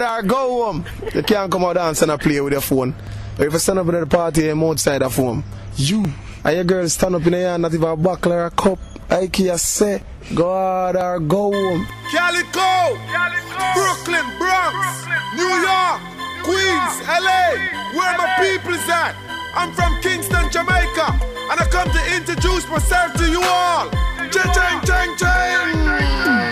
hard or go home. You can't come out dance and play with your phone. But if you stand up at the party, I'm outside the phone. You and your girl stand up in the yard, not even a buckle or a cup. I can say, go hard or go home. Calico, Brooklyn, Bronx, New York, Queens, LA, where my people's at. I'm from Kingston, Jamaica, and I come to introduce myself to you all. Ching, ching, ching, ching.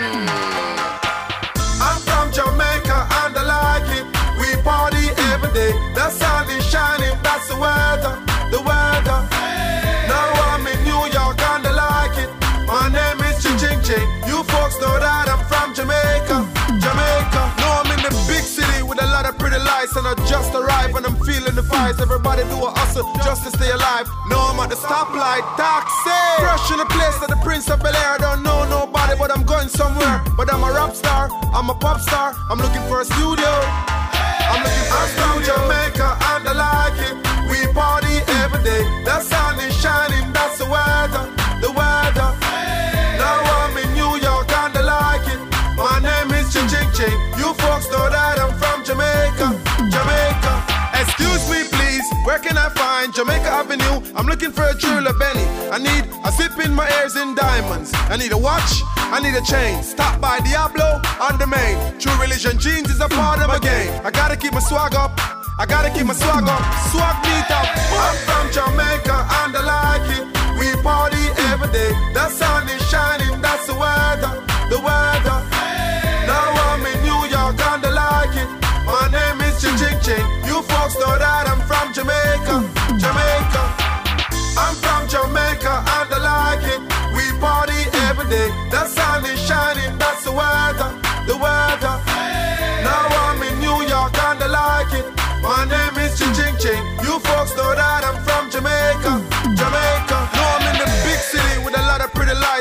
Feeling the vibes. Everybody do a hustle just to stay alive. No, I'm at the stoplight, taxi. Fresh in the place of the Prince of Bel Air. I don't know nobody, but I'm going somewhere. But I'm a rap star, I'm a pop star. I'm looking for a studio. I'm looking for a studio. Jamaica and I like it. We party every day. The sun is shining, that's the weather. Jamaica Avenue? I'm looking for a jeweler, Benny. I need a zip in my ears in diamonds. I need a watch. I need a chain. Stop by Diablo on the main. True religion jeans is a part of my game. I gotta keep my swag up. I gotta keep my swag up. Swag meet up. I'm from Jamaica and I like it. We party every day. The sun is shining. That's the weather. The weather.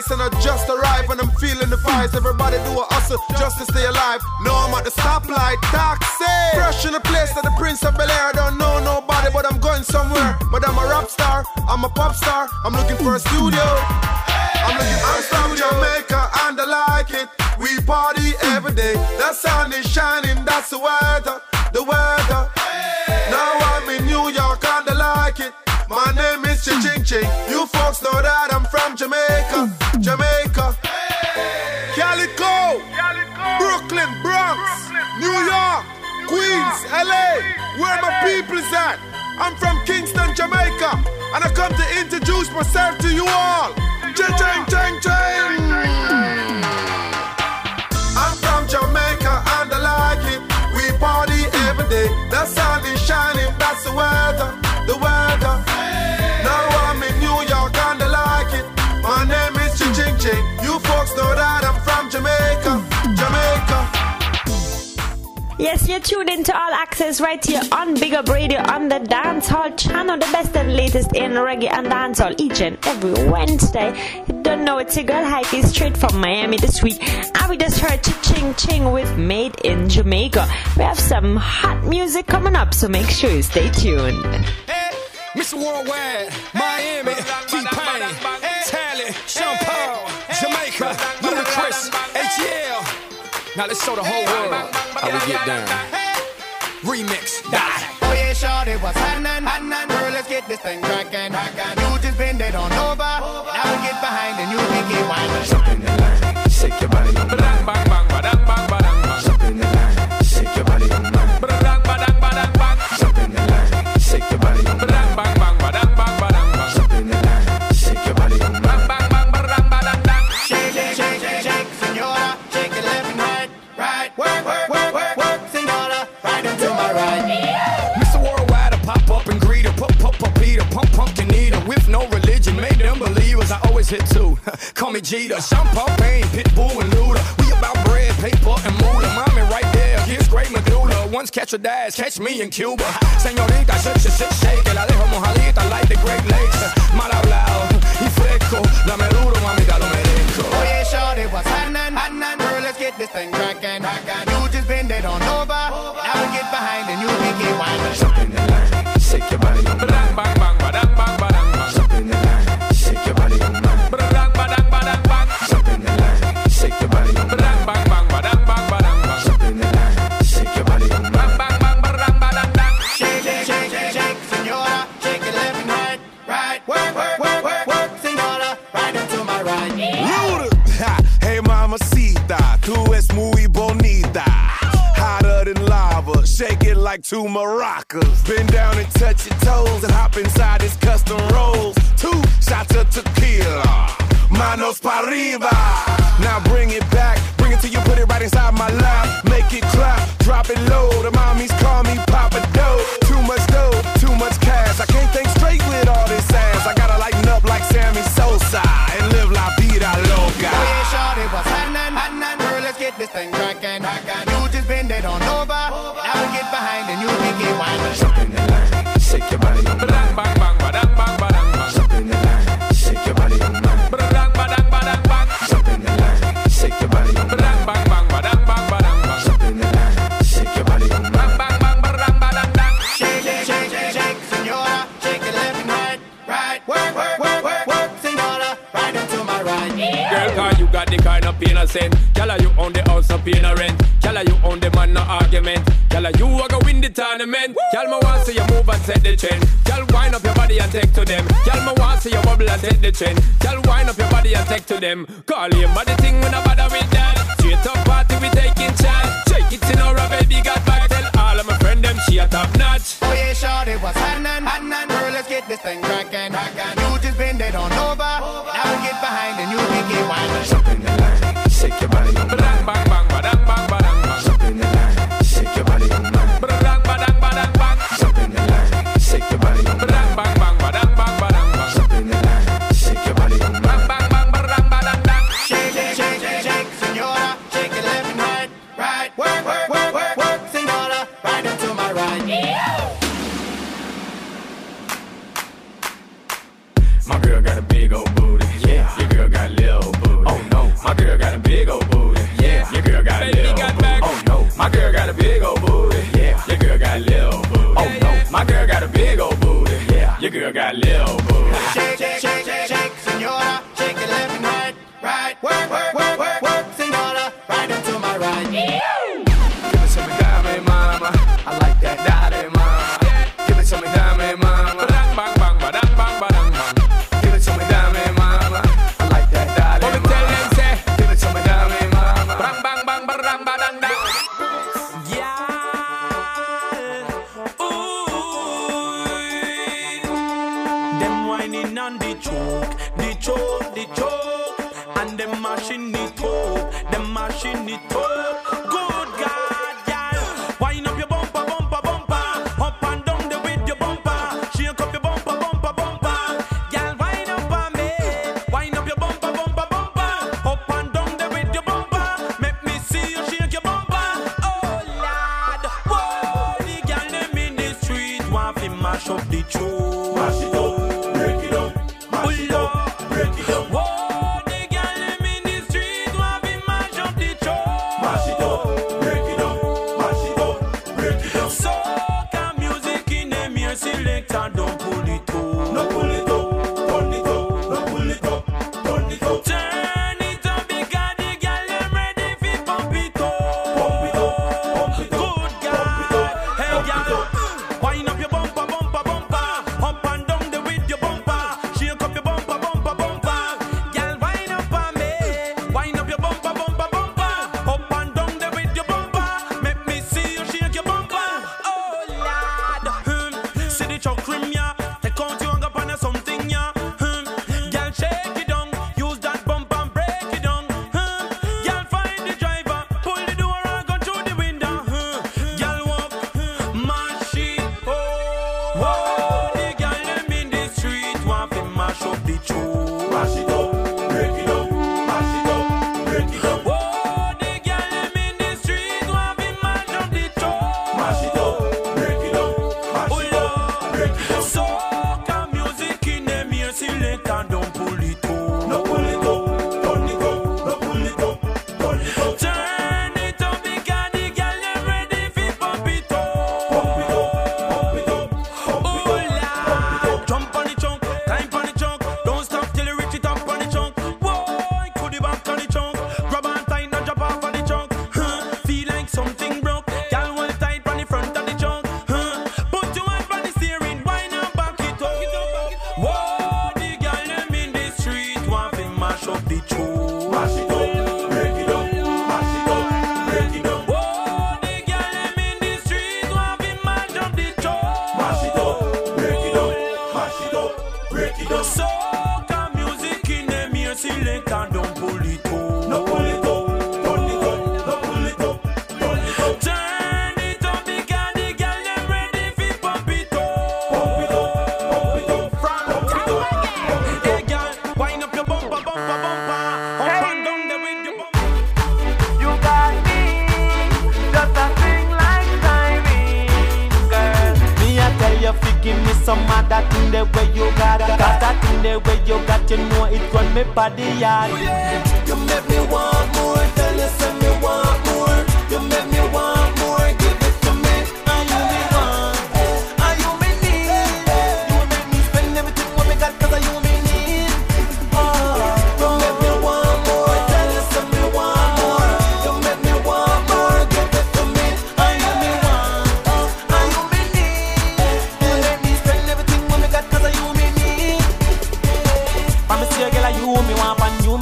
Lights and I just arrived and I'm feeling the vibes. Everybody do a hustle just to stay alive. No, I'm at the stoplight, taxi. Fresh in the place of the Prince of Bel Air. I don't know nobody, but I'm going somewhere. But I'm a rap star, I'm a pop star. I'm looking for a studio. I'm looking for I'm from Jamaica and I like it. We party every day. The sun is shining, that's the weather, the weather. Now I'm in New York and I like it. My name is Ching Ching Ching. You folks know that Jamaica, Jamaica. Calico, Brooklyn, Bronx, New York, Queens, LA, where my people's at. I'm from Kingston, Jamaica, and I come to introduce myself to you all. Ching Ching Ching Ching. Yes, you're tuned into All Axe-S right here on Big Up Radio on the Dance Hall channel, the best and latest in reggae and dancehall each and every Wednesday. You don't know it's a girl Heike straight from Miami this week, and we just heard Ching Ching with Made in Jamaica. We have some hot music coming up, so make sure you stay tuned. Mr. Worldwide, Miami, T-Pain, Tally, Sean Paul, Jamaica, Ludacris, ATL. Now let's show the whole world how we get down. Remix, die. Oh yeah, shorty, what's happening? Girl, let's get this thing cracking. Dash, catch me in Cuba. Señorita,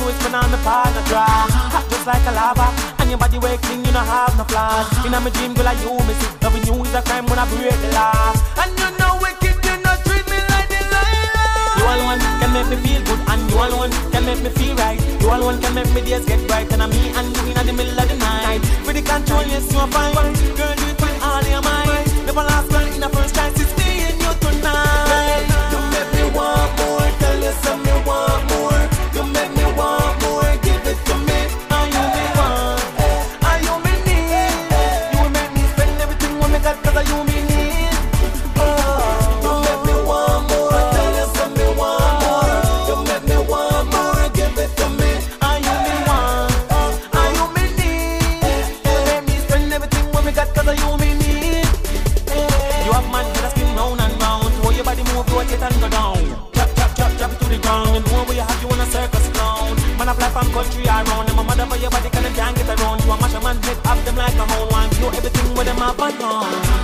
me spend on the partner draw. Hot just like a lava, and your body way clean, you don't have no flaws. In my dream, girl, you me see. Loving you is a crime when I break the law. And you know wicked, you not treat me like Delilah. You alone can make me feel good, and you alone can make me feel right. You alone can make me days get bright, and I'm me and you in the middle of the night. The control, yes, you're fine. Girl, do it with all your mind. Never last girl in the first chance, man head up them like a whole one. Know everything with them up and on.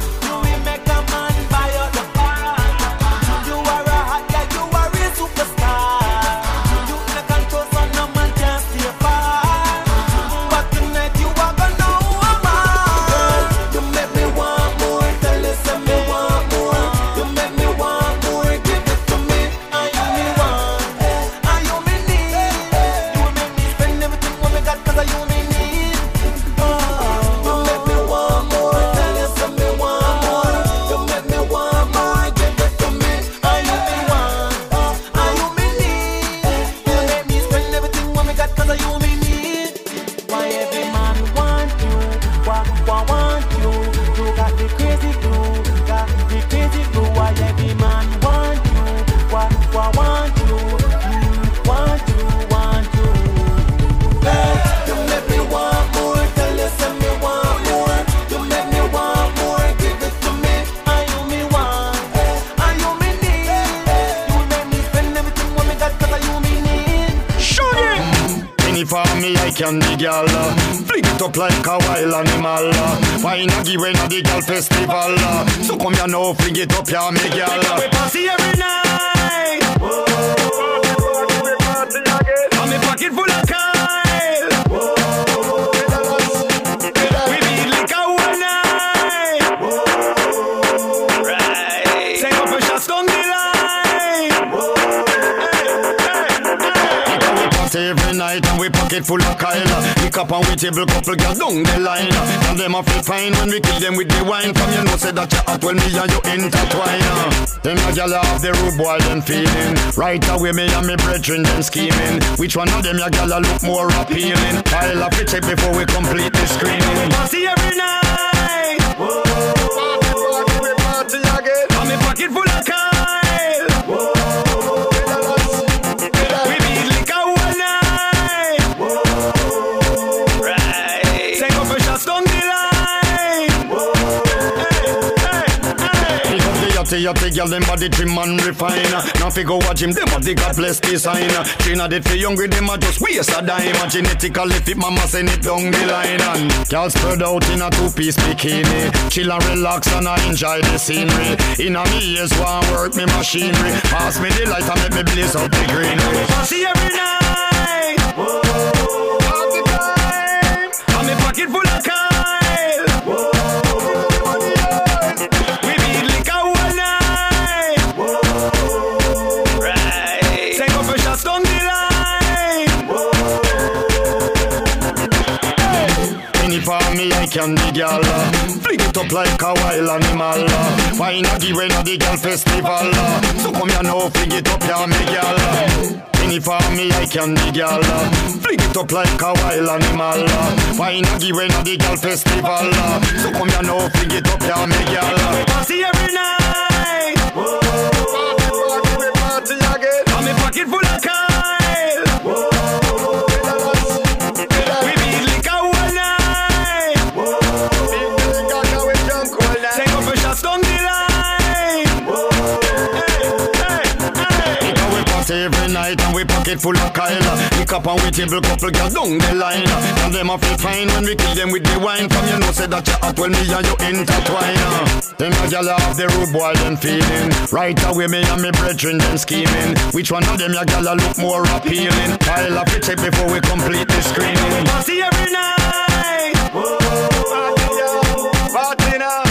Fling it up like a wild animal. Uh. Wine a give when the gal festival. Uh? So come here now, fling it up, yeah, me gal. We party every night. And me pocket full of pocket full of Kyle. Pick up and we table couple girls down the line. And them a feel fine when we kill them with the wine. From you know say that you hot when me and you intertwine. Them a gyal have the rude boy them feeling. Right away me and me brethren them scheming. Which one of them your a look more appealing? I'll have to check before we complete the screening. We party every night. And me pocket full of Yachty yachty girl them body trim and refine. Now fi go watch him them body God bless design. Trina did fi hungry them a just waste a dime. Genetically fit mama send it down the line. And girl spread out in a two piece bikini. Chill and relax and I enjoy the scenery. In a me ears one work me machinery. Pass me the light and make me blaze up the greenery. See every night. All the time. And me pocket full of Kyle. on the girl. Fling it up like a wild animal. Wine a give when the girl festival. So come here now, fling it up, yeah, me girl. Any for me, I can the girl. Fling it up like a wild animal. Wine a give when the girl festival. So come here now, fling it up, yeah, me girl. Party every night. Whoa. Party, party, party again. I'm a pocket full of cash. Night and we pocket full of Kyle. Pick up and we table couple girls down the line. And them a feel fine when we kill them with the wine. From you know say that you hot when me and you intertwine. Them a gyal have the rude boy them feeling. Right away me and me brethren them scheming. Which one of them your gyal a look more appealing? Kyle fit check before we complete the screening. See every night. Whoa, party now, party now.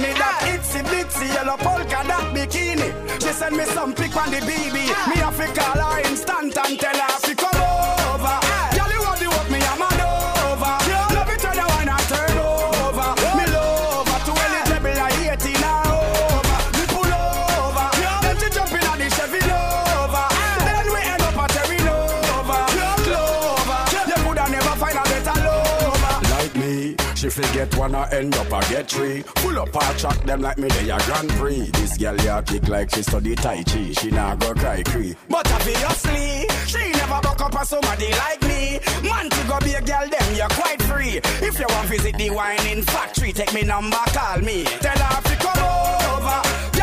Me that itsy bitsy yellow polka dot bikini. She send me some pic on the BB. Me have one end up a get three. Full up her track them like me they a Grand Prix. This girl ya kick like she study Tai Chi. She nah go cry cree. But obviously, she never buck up on somebody like me. Man to go be a girl them you're quite free. If you want visit the whining factory, take me number, call me. Tell her to come over.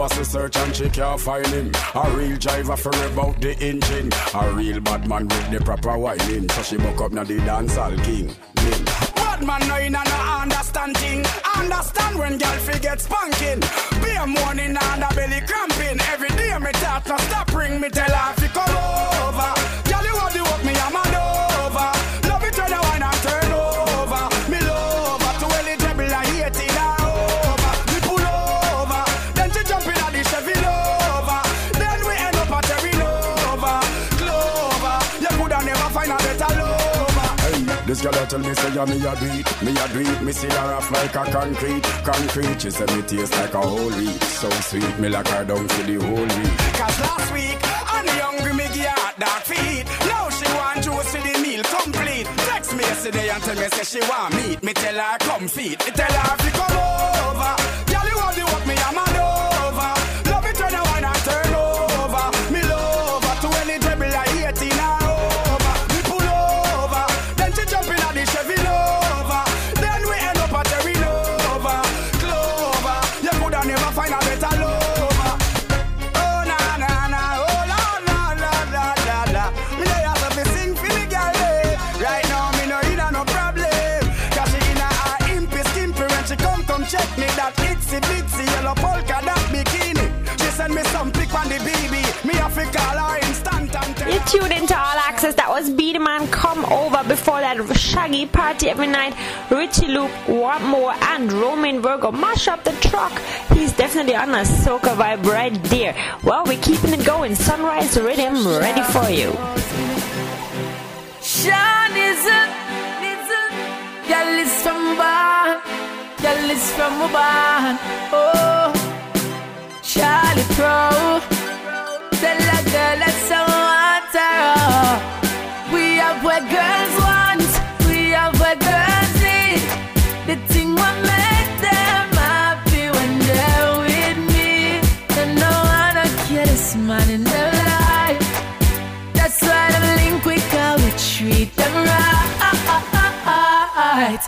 All over she search and she can't find him. A real driver for about the engine. A real bad man with the proper whining. So she buck up now the dancehall king. King. Bad man no inna no understand thing. Understand when girl fi get spanking. Be a morning and a belly cramping. Every day me talk no stop ring me tell her fi come over. Girl you want the work me I'm mad over. This girl tell me say yeah me a do me a do. Me see her off like a concrete, concrete. She say me taste like a whole wheat, so sweet. Me like her down for the whole week. Cause last week on the hungry me give her dark feet. Now she want juice for the meal complete. Text me yesterday and tell me say she want meat. Me tell her come feed. Me tell her fi come over. Tuned into All Axe-S. That was Beenie Man Come Over. Before that, Shaggy Party Every Night, Richie Loops, Want More, and Romain Virgo. Mash up the truck. He's definitely on a soca vibe right there. Well, we're keeping it going. Sunrise Rhythm ready for you. Sean is a, is a Girl is from barn Girl is from a Oh Charlie Pro Tell a girl that's I We have what girls want We have what girls need The thing them happy when they're with me And no one this man in their life that's why we treat them right.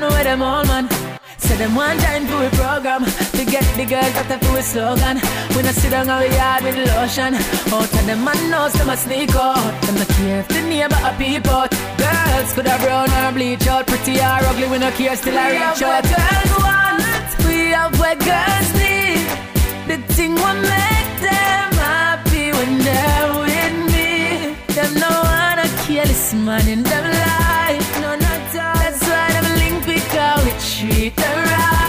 Run away them all man. Say them one time to a program to get the girls that to a slogan. We not sit down on the yard with lotion. Oh, out of them man knows them a sneak out. Them not care if the neighbor a peep out. Girls could have brown or bleach out, pretty or ugly. We no care still I reach out. Girls want, we have what girls need. The thing will make them happy when they're with me. Them no wanna kill this man in them life. Treat them right.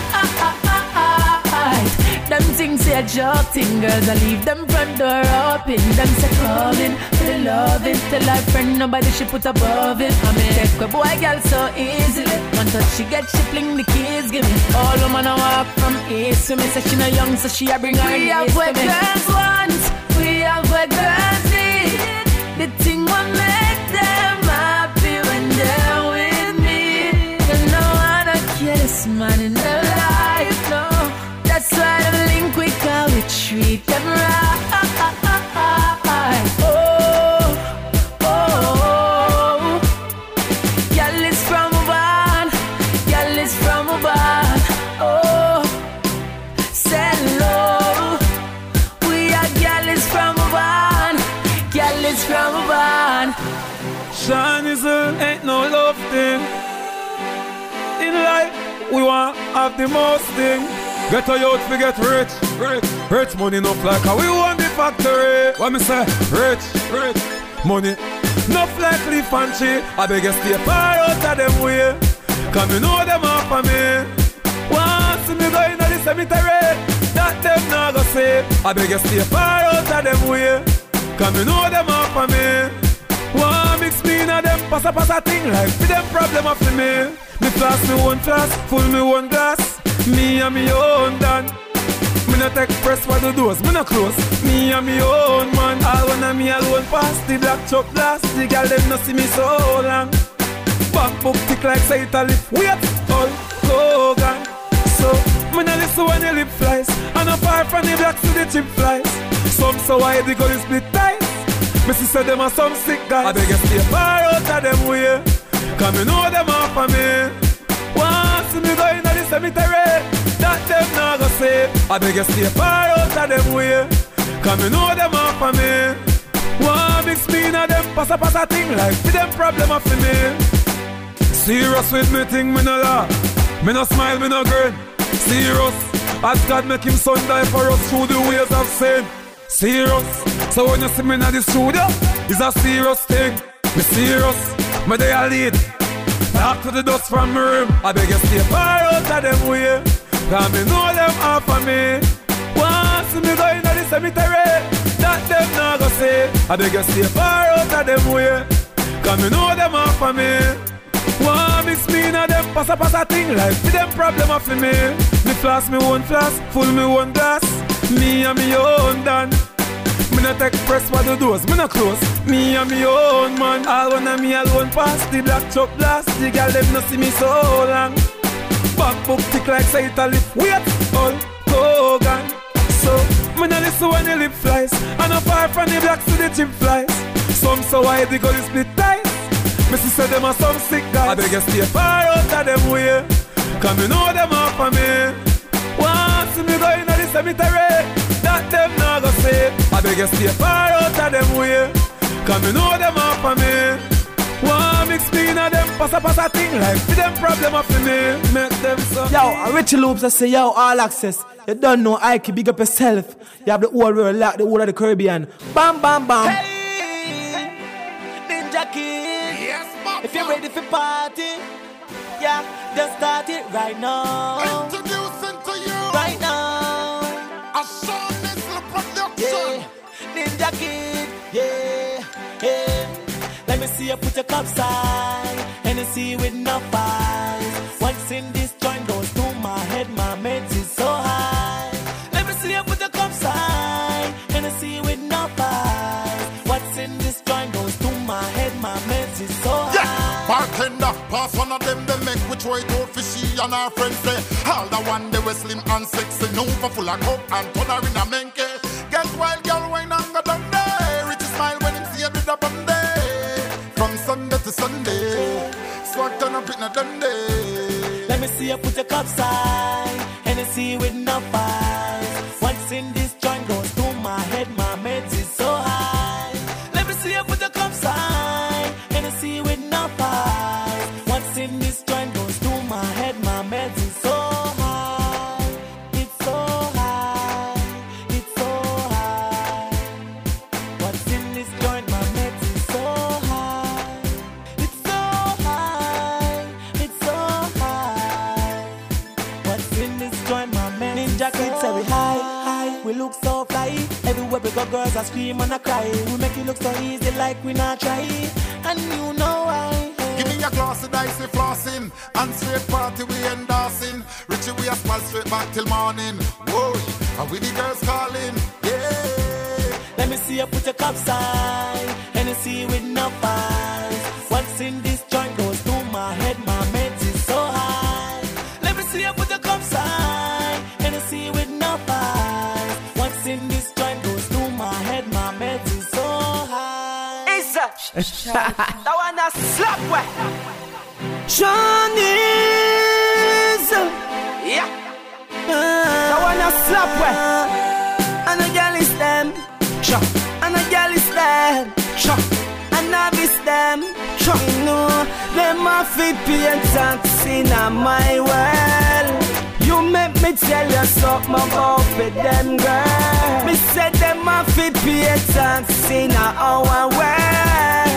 Them things say a joke girls. I leave them front door open. Them say calling for the loving. Tell her friend nobody she put above him. I mean, take a boy girl so easily. One touch she get she fling the keys, give me. All the woman I walk from east to me. Say she no young, so she a bring her We have what girls want, we have what girls need. The thing will we want have the most thing. Get a youth, we get rich, rich, rich money no like how we want the factory. What me say? Rich, rich, money. No like leaf and tree. I beg you stay far out of them way. Cause me know them off of me. Once me go in the cemetery, that them not go say. I beg you stay far out of them way. Cause me know them off of me. One mix me in a them pass a pass a thing like for them problem of the me. Me flask me one flask, full me one glass. Me and me own done. Me no take press for the doors, me no close. Me and me own man. All one of me alone pass the black chop blast. The girl them no see me so long. Back book tick like say it a lip. Wait, all Hogan. So me no listen when the lip flies. And far from the black to the chip flies. Some so wide the gully split ties. Me see say them are some sick guys. I beg you stay far out of them way. Cause me know them off of me. Once me go in the cemetery, that them not go say. I beg you stay far out of them way. Cause me know them off of me. One mix me in a them pass a pass a thing like for them problem of me. Serious with me thing me no laugh. Me no smile, me no grin. Serious. As God make him son die for us through the ways of sin. Serious. So when you see me in the studio, it's a serious thing. Me serious. Me they a lead. Talk to the dust from my room. I beg you stay far out of them way. Cause me know them off of me. Once me go in the cemetery, that them not go say. I beg you stay far out of them way. Cause me know them off of me. One mix me in them pass a pass a thing like for them problem of me. Me flask me one flask, full me one glass. Me and me own done. Me no take press for the doors, me no close. Me and me own man. All one of me alone pass the black chop blast. The girl them no see me so long. Back book tick like say it a lip. Wait, all Hogan. So me no listen when the lip flies. And apart from the blacks to the chip flies. Some so wide the gully split ties. Me say them are some sick guys. I beg you stay far out of them way. Cause me know them off of me. Once me go in the cemetery, that them not go say. I beg you stay far out of them way. Cause me know them off of me. One mix me in a them pass a pass a thing like for them problem of me. Make them so. Yo, Richie Loops, I say, yo, all access. You don't know, Ike, big up yourself. You have the whole world, like the whole of the Caribbean. Bam, bam, bam. Hey, Ninja Kidd. Yes, If you're ready for party, yeah, just start it right now. Let me see you put your cup side. Hennessy with no eyes. Once in this joint goes through my head, my meds is so high. Let me see you put your cup side. Hennessy with no eyes. What's in this joint goes through my head, my meds is so high. Yeah, bartender, pass one of them, they make which way to fishy and our friends say. All the one they were slim and sexy, no for full of coke and turn her in a menke. Dundee. Let me see you put your cup side. Hennessy with no eyes. Everywhere we go, girls are scream and a cry. We make it look so easy, like we not try. And you know why. Give me a glass of dicey flossing And straight party we endorsing Richie we a smile straight back till morning Whoa, and we the girls calling Yeah Let me see you put your cup side. Hennessy with no eyes. What's in this joint goes through my head. My that one a slap way. Johnny's. Yeah. That one a slap way. And a girl is them. Sure. And a girl is them. Sure. And I miss them. Sure. You know, them a fit pay tax in my world. You make me tell you something about for them girl. Me said them a fit pay tax in our world.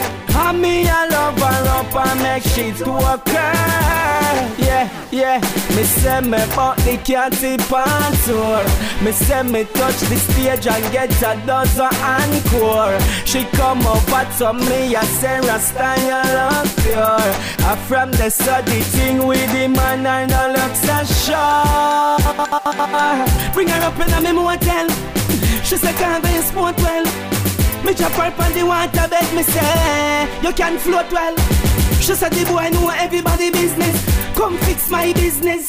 And me a love her up and make shit work her. Yeah, yeah. Me say me bought the catty on tour. Me say me touch the stage and get a dozen encore. She come over to me, I say Rasta you look pure. I from the study thing with the man and no look so sure. Bring her up in a me motel. She say can't in sport well. Me drop her on the water bed, me say You can float well. She said the boy know everybody business. Come fix my business.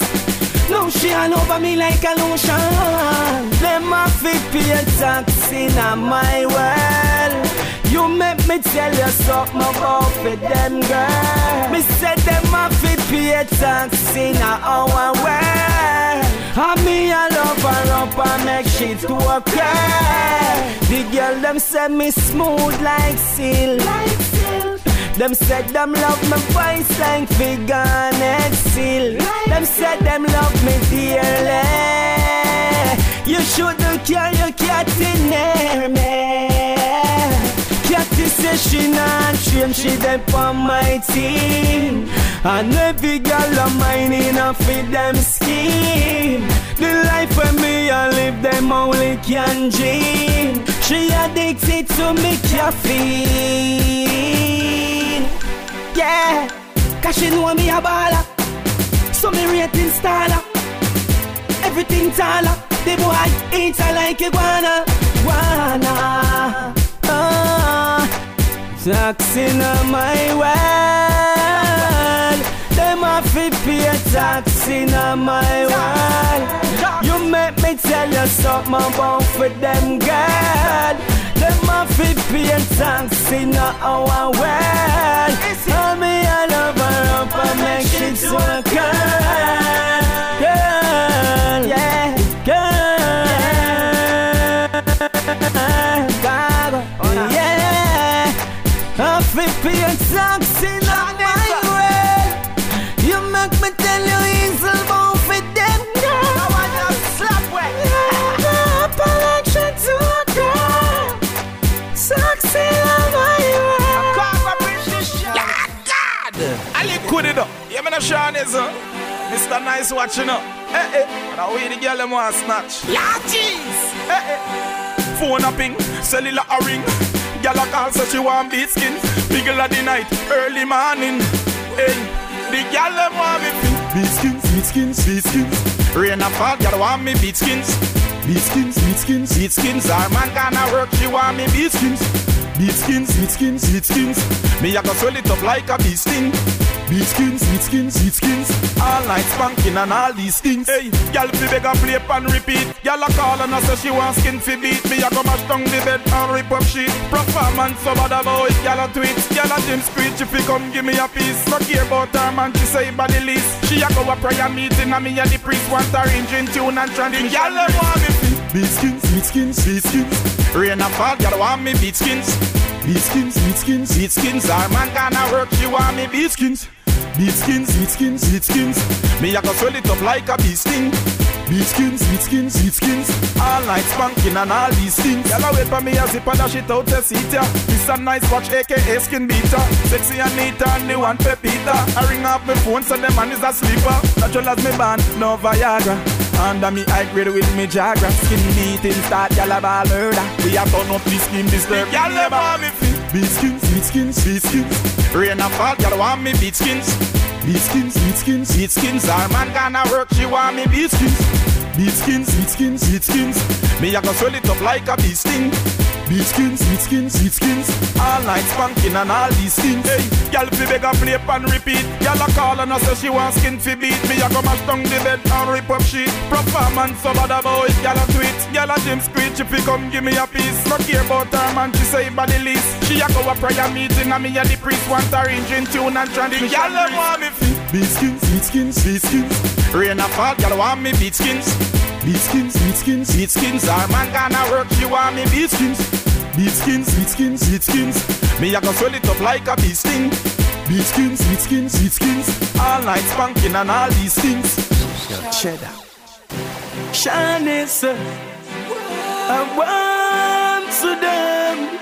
Now she all over me like a lotion. Them a fit pay tax in my world You make me tell you something about for them girl. Me said them a fit pay tax in our world and me a love her up and make shit work her. The girl them say me smooth like silk. Like silk. Them said them love me voice like vegan egg seal. Like them said them love me dearly. You shouldn't carry your cat in near me. Catty say she not shame, she dey on my team. And every girl of mine in a fit them scheme. The life when me I live, them only can dream. She addicted to me caffeine. Yeah, cause she know me a baller. So me rating starter. Everything taller. The boy eat her like iguana. Guana. Ah, taxi on my world. A fit pay taxi on my world. You make me tell you something about for them girl. Them a fit pay taxi on our world. Tell me I love her up and make shit work girl. Girl, yeah, girl. Yeah. I fit pay it up. Yeah, me no Sean is, uh. Mr. Nice watching up. Eh, eh. And I way the girl them want snatch. Yeah, jeez. Eh, eh. Phone a ping, cellular a ring. Girl a call so she want beat skin. Biggle of the night, early morning. Hey, the girl them want me. Beat skins, beat skins, beat skins. Rain a fall, girl want me beat skins. Beat skins, beat skins, beat skins. Our man gonna work, she want me beat skins. Beat skins, beat skins, beat skins. Me a go swell it up like a bee sting. Beat skins, beat skins, beat skins. All night spanking and all these things. Hey, girl fi beg and play and repeat. Girl a call and I say she want skin fi beat. Me a go mash down the bed and rip up shit. Performance so bad about it, girl a tweet. Girl a gym screech if you come give me a piece. No care about her man, she say body least. She a go a prayer meeting and me a the priest want arrange in tune and transition. Girl them want me fi beat skins, beat skins, beat skins. Rain a fall, girl want me beat skins. Beat skins, beat skins, beat skins. Our man gonna work, she want me beat skins. Beat skins, beat skins, beat skins. Me a go swell it up like a bee skin. Beat skins, beat skins, beat skins. All night spanking and all these things. Y'all wait for me as if I dash it out the seat ya. This a nice watch, aka skin beater. Sexy and neat and the one pepita. I ring up my phone so the man is a sleeper. Natural as me band, no Viagra. Under me high grade with me jagger. Skin beating start gyal a ball murder. We a turn up the skin disturb. Never want me. Beat skins, beat skins, beat skins. Rain a fall, gyal want me beat skins. Beat skins, beat skins, beat skins. Our man gonna work, she want me beat skins. Beat skins, beat skins, beat skins. Me a go swell it up like a bee sting. Beat skins, beat skins, beat skins. All night spanking and all these things. Hey, y'all fi beg a play and repeat. Y'all a call and I say she want skin fi beat. Me a go mash down the bed and rip up shit. Performance so bad about it, y'all a tweet. Y'all a Jim screech if you come give me a piece. No care about her man, she say body least. She a go a prayer meeting and me a the priest want arrange in tune and transition. Y'all a want me fi beat skins, beat skins, beat skins. Rain a fall, y'all want me beat skins. Beat skins, beat skins, beat skins. Our man gonna work, you want me beat skins. Beat skins, beat skins, beat skins. Me a go swell it up like a bee sting. Beat skins, beat skins, beat skins. All night spanking and all these things. Cheddar. Shanice, I want to them.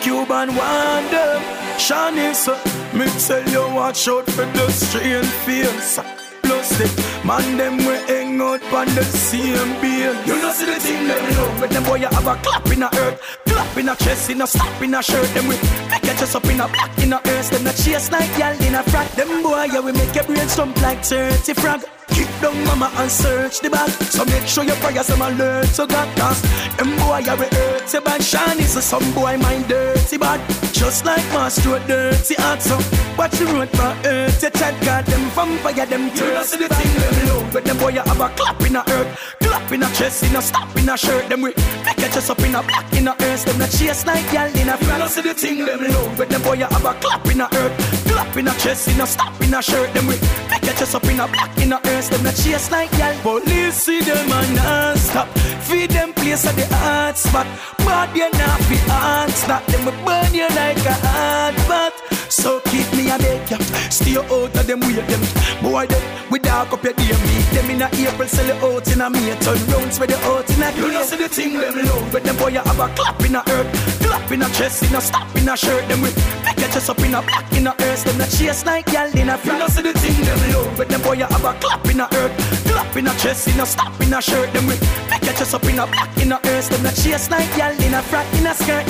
Cuban them. Shanice, me tell you watch out for the strange face. Plus the man them we hang out on the same bill. You know see the thing them love, but them boy you have a clap in a earth, clap in a chest, in a slap in a shirt. Them we make your chest up in a black in a earth. Them not chase like y'all in a frack. Them boy yeah we make your brain stump like 30 frog. Kick down mama and search the bag. So make sure your prayers them alert to God Cause them boy yeah we you bad Shine is some boy mind dirty bad. Just like master a dirty heart So watch the road for earth. You chat God them vampire them see the thing them love, But them boy you have a clap in a earth Clap in a chest, in a stop in a shirt. Them we make your chest up in a black in a earth. Them not chase like y'all in a You know see the thing them love, But them boy you have a clap in a earth Clap in a chest, in a stop in a shirt Them we make your chest up in a black in a earth Them not chase like y'all. Police see them and not stop Feed them place at the hot spot. Bad you not be hard stop Them will burn you like a hot pot. So keep me a beg ya Stay out of them way them. Boy them we dark up your day Meet them in a April Sell it out in a May Turn rounds with the out in a You know see the thing them love, But them boy you have a clap in a earth Clap in a chest in a stop in a shirt Them we make your chest up in a black in a earth Them not chase like y'all in a You know see the thing them love, But them boy you have a clap in a earth Clap in a chest in a stop in a shirt Them we make your chest up in a black in a earth Them not chase like y'all in a frack in a skirt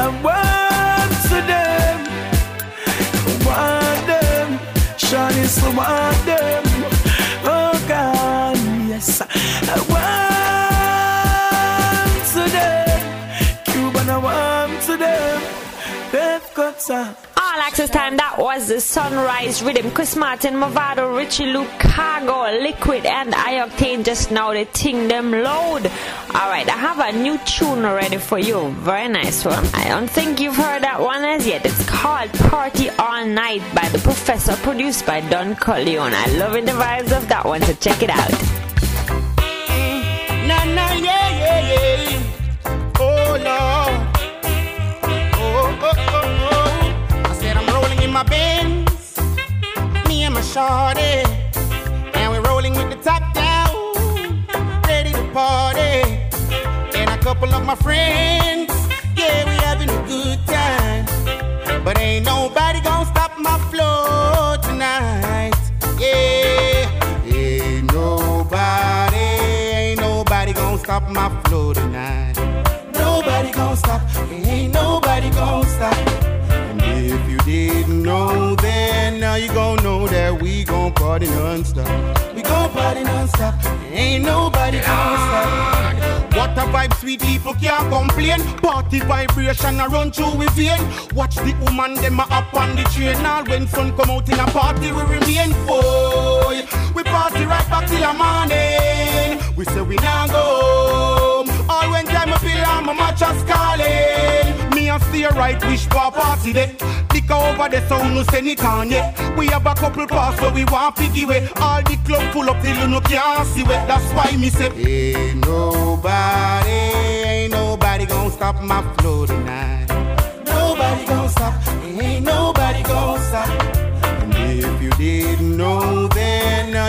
I want to them Want them Shawty so want them Oh God, yes I All access time, that was the Sunrise Rhythm. Chris Martin, Movado, Richie Loops, Cargo, Liquid, and I-Octane just now they ting them load. Alright, I have a new tune ready for you. Very nice one. I don't think you've heard that one as yet. It's called Party All Night by the Professor, produced by Don Corleone. I'm loving the vibes of that one, so check it out. Na na yeah yeah yeah. In my Benz. Me and my shorty, and we're rolling with the top down, ready to party. And a couple of my friends, yeah, we having a good time. But ain't nobody gonna stop my flow tonight. Yeah, ain't nobody, ain't nobody gonna stop my flow tonight. Nobody gonna stop, ain't nobody gonna stop. Know, then now you gon' know that we gon' party non-stop. We gon' party non-stop, ain't nobody gonna stop. What a vibe, sweet people can't complain. Party vibration a run through we vein. Watch the woman them a up on the train. All when sun come out in a party we remain. Boy, we party right back till the morning. We say we now go home. All when time I feel I'm a match calling. Me and stay right wish for a party day. Liquor over the sound no send it on yet. We have a couple pass where we want piggy way. All the club full up till you no can't see way. That's why me say ain't nobody, ain't nobody gonna stop my flow tonight. Nobody gonna stop, ain't nobody gonna stop. And if you didn't know, now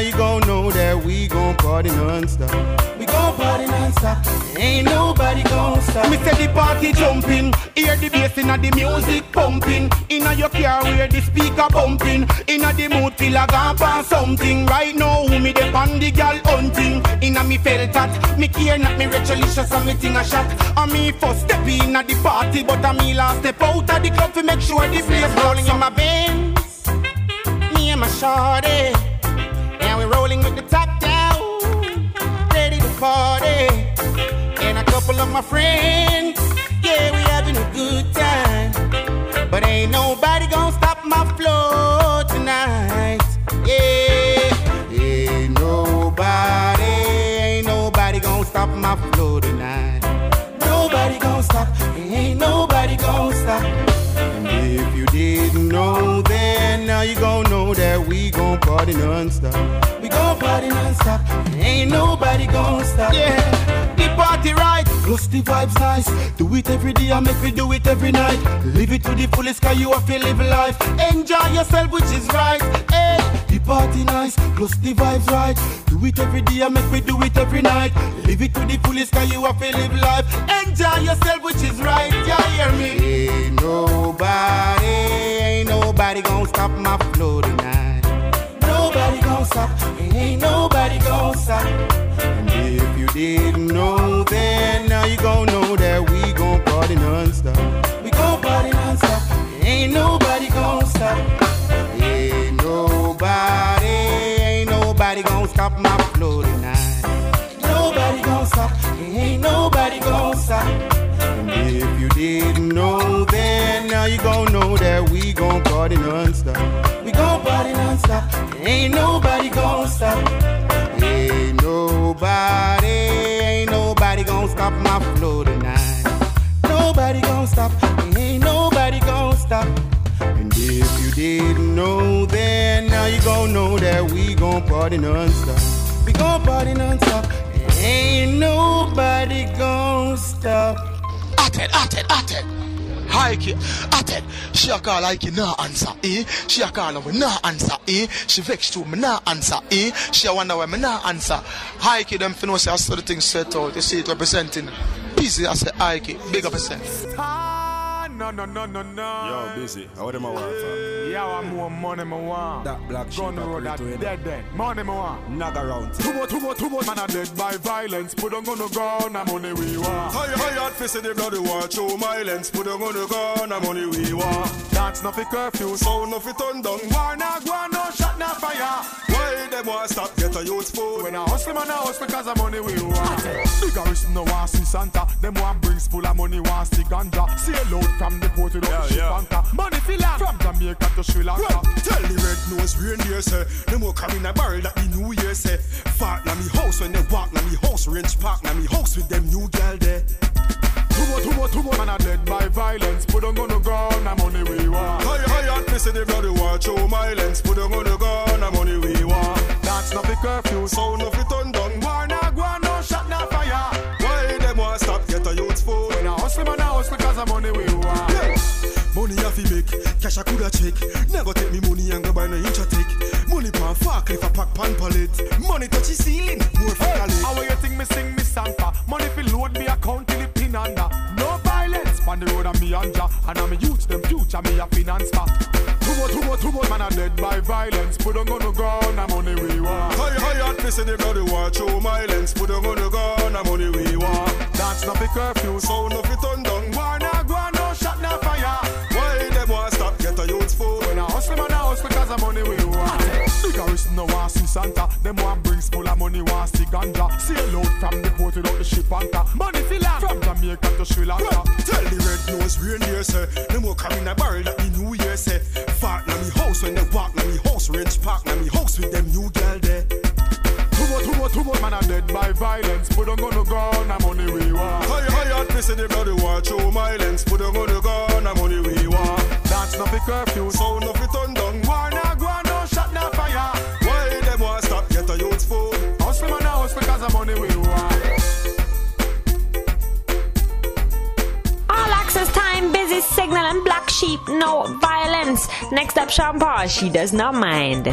you gon' know that we gon' party non-stop. We gon' party non-stop. Ain't nobody gon' stop. Me say the party jumping, hear the bass inna the music pumping. Inna your car where the speaker pumping. Inna the mood feel a gone on something. Right now, who me dey on the gal hunting. Inna me felt that, me care not me Rachelicious and me ting a shot. And me first step inna the party, but I me last step out of the club to make sure the place rolling in my veins. Me and my shorty, and we're rolling with the top down, ready to party. And a couple of my friends, yeah, we having a good time. But ain't nobody gon' party non-stop. We gon' party non-stop, ain't nobody gon' stop. Yeah, the party right, plus the vibes nice. Do it every day, I make we do it every night. Live it to the fullest, cause you have to live life. Enjoy yourself, which is right. Hey, the party nice, plus the vibes right. Do it every day, I make we do it every night. Live it to the fullest, cause you have to live life. Enjoy yourself, which is right. Yeah, hear me? Ain't nobody, ain't nobody gonna stop my flow tonight. Nobody ain't nobody gonna stop. And if you didn't know then, now you gon' know that we gon' party non-stop. We gon' party non-stop, ain't nobody gon' stop. Ain't nobody, ain't nobody gon' stop my flow tonight. Nobody gon' stop, ain't nobody gon' stop. Didn't know then, now you gon' know that we gon' party non-stop. We gon' party non-stop, ain't nobody gon' stop. Ain't nobody, ain't nobody gon' stop my flow tonight. Nobody gon' stop, ain't nobody gon' stop. And if you didn't know then, now you gon' know that we gon' party non-stop. We gon' party non-stop, ain't nobody gon' stop. Ated, ated, ated. Heike, ated. She a call like you nah answer, eh? She a call we nah answer, eh? She vex too, me nah answer, eh? She a wonder why me nah answer. Heike, them finna say I saw the thing set out. You see it representing. Busy, I say Heike, big up yourself. No, no, no, no, no. Yo, busy. How them a want for? Yeah, I want more money, me want. That black Gun sheep road, that dead, dead. Money, me want. Nag around. Too much, too much, too much. Man, I dead by violence. Put on gonna go, now money we want. High, high, hot fist in the bloody war. Show my lens. Put on gun. I'm money we want. That's not for curfew. Sound of it turn down. War, go, on, no shot, nah, fire. Why them want stop? Get a youth food. When I hustle, man, I hustle because of money we want. Big Harris no want see Santa. Them want brings full of money, want see ganja. See a load from the port to the Yeah, ship yeah. anchor. Money fill from Jamaica to Sri Lanka. Well, tell the red nose reindeer say Them come in a barrel that the new year say eh. Fart na me house when they walk na me house Range park na me house with them new gal there Too much, too much, too much. Man, I dead by violence. Put on gonna go, now money we want. High, high, hot fist in the bloody war. Show my lens. Put on the gun. I'm money we want. That's not for curfew. Sound of turn down. War, nah, go, on, no shot, nah, fire. Why them want stop? Get a youth food. When I hustle, man, I hustle because of money we want. Cash I coulda check. Never take me money and go buy no inch a take. Money pan fuck if I pack pan pallet. Money touch the ceiling, more for How gallet. you think me sing me Santa? Money fi load me account till it pin under. No violence, on the road and me anja. And I'm a youth, them future me a finance pa. Too much, too much, too much. Man, I dead by violence. Put on gonna go, now money we want. High, high, fist in the bloody war. Show my lens, put them on the gun. I'm money we want. That's not for curfew. Sound of it turn down. War, nah, go, on, no want see Santa. Them want brings full of money, want see ganja. A load from the port without the ship anchor. Money fill up from Jamaica to Sri Lanka. Well, tell the red nose reindeer say Them will come in a barrel that the new year say Fart na me house when they walk na me house Range park na me house with them new gal there Too much, too much, too much. Man, I dead by violence. Put on gonna go, now money we want. High, high, fist in the bloody war. Show my lens, put on the gun. I'm money we want. That's not for curfew. Sound of it turn Because of money we want. All access time, busy signal and black sheep, no violence. Next up, Sean Paul, she does not mind.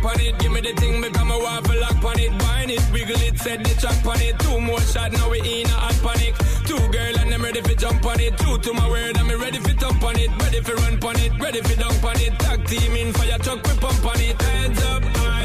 back on it. Give me the thing, make I'm a waffle lock on it. Wine it, wiggle it, set the track on it. Two more shots, now we in a hot panic. Two girl and I'm ready for jump on it. Two to my word, I'm ready for jump on it. Ready for run on it, ready for dunk on it. Tag team in for your truck, we pump on it. Heads up, high.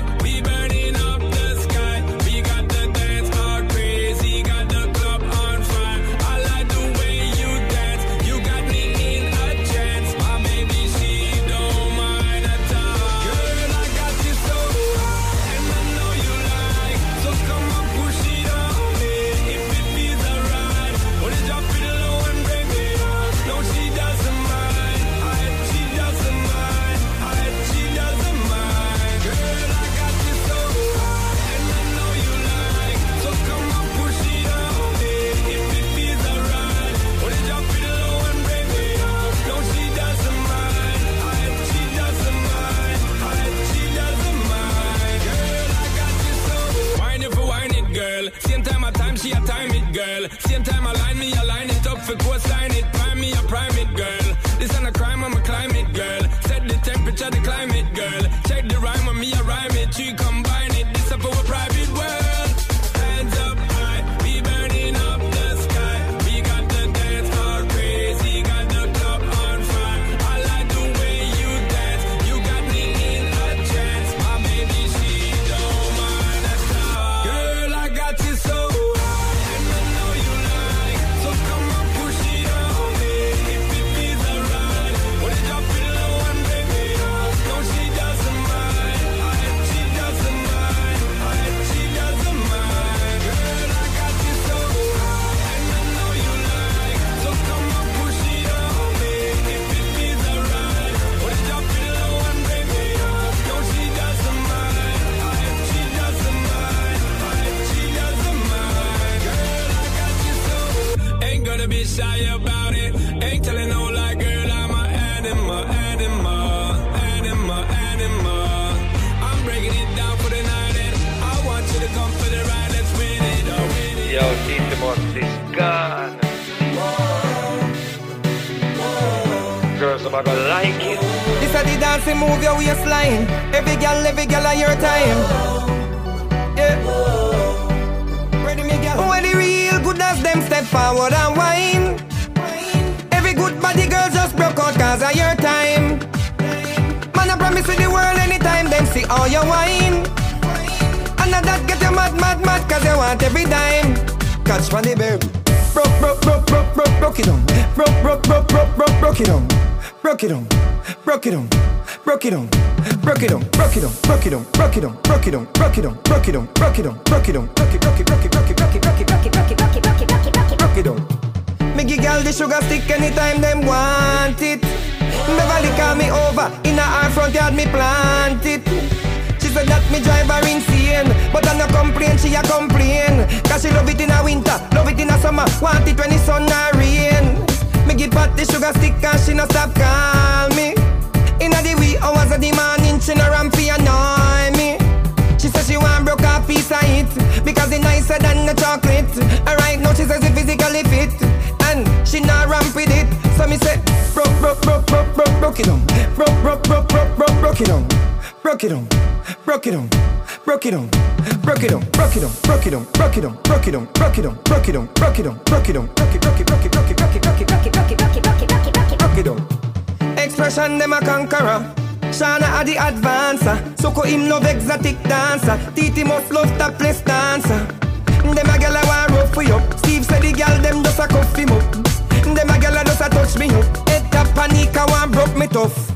tough.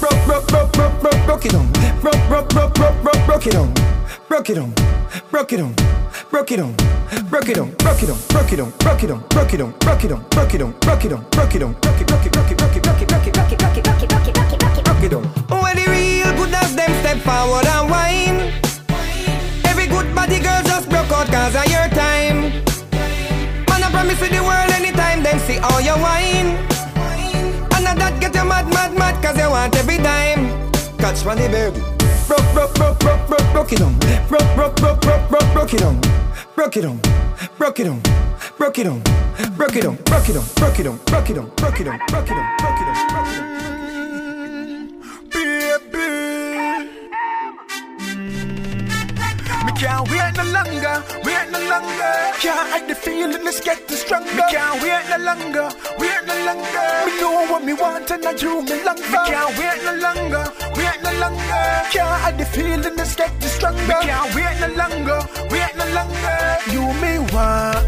Broke, broke, broke, broke, broke, broke it down. Broke, broke, broke, broke, broke, broke it down. Broke it down. Broke it down. Broke it down. Broke it down. Broke it down. Broke it down. Broke it down. Broke it down. Broke it down. Broke it down. Broke it down. Broke it down. Broke it. Broke it. Broke it. Broke it. Broke it. Broke it. Broke it. Broke it. Broke it. Broke it. Broke it. Broke it. Broke it down. When the real good as them step forward and whine. Every good body girl just broke out cause of your time. Man, I promise you the world anytime them see all your wine mad, mad, mad, cause you want every dime. Catch money, baby. Broke, broke, broke, broke, broke, broke it on. Broke, broke, broke, broke, broke, broke it on. Broke it on. Broke it on. Broke it on. Broke it on. Broke it on. Broke it on. Broke it on. Broke it on. Broke it on. Broke it on. Broke it on. Can't wait no longer, wait no longer. Can't hide the feeling, it's getting stronger. Me can't wait no longer, wait no longer. Me know what me want and I do me longer. Me can't wait no longer, wait no longer. Can't hide the feeling, it's getting stronger. Me can't wait no longer, wait no longer. You me want.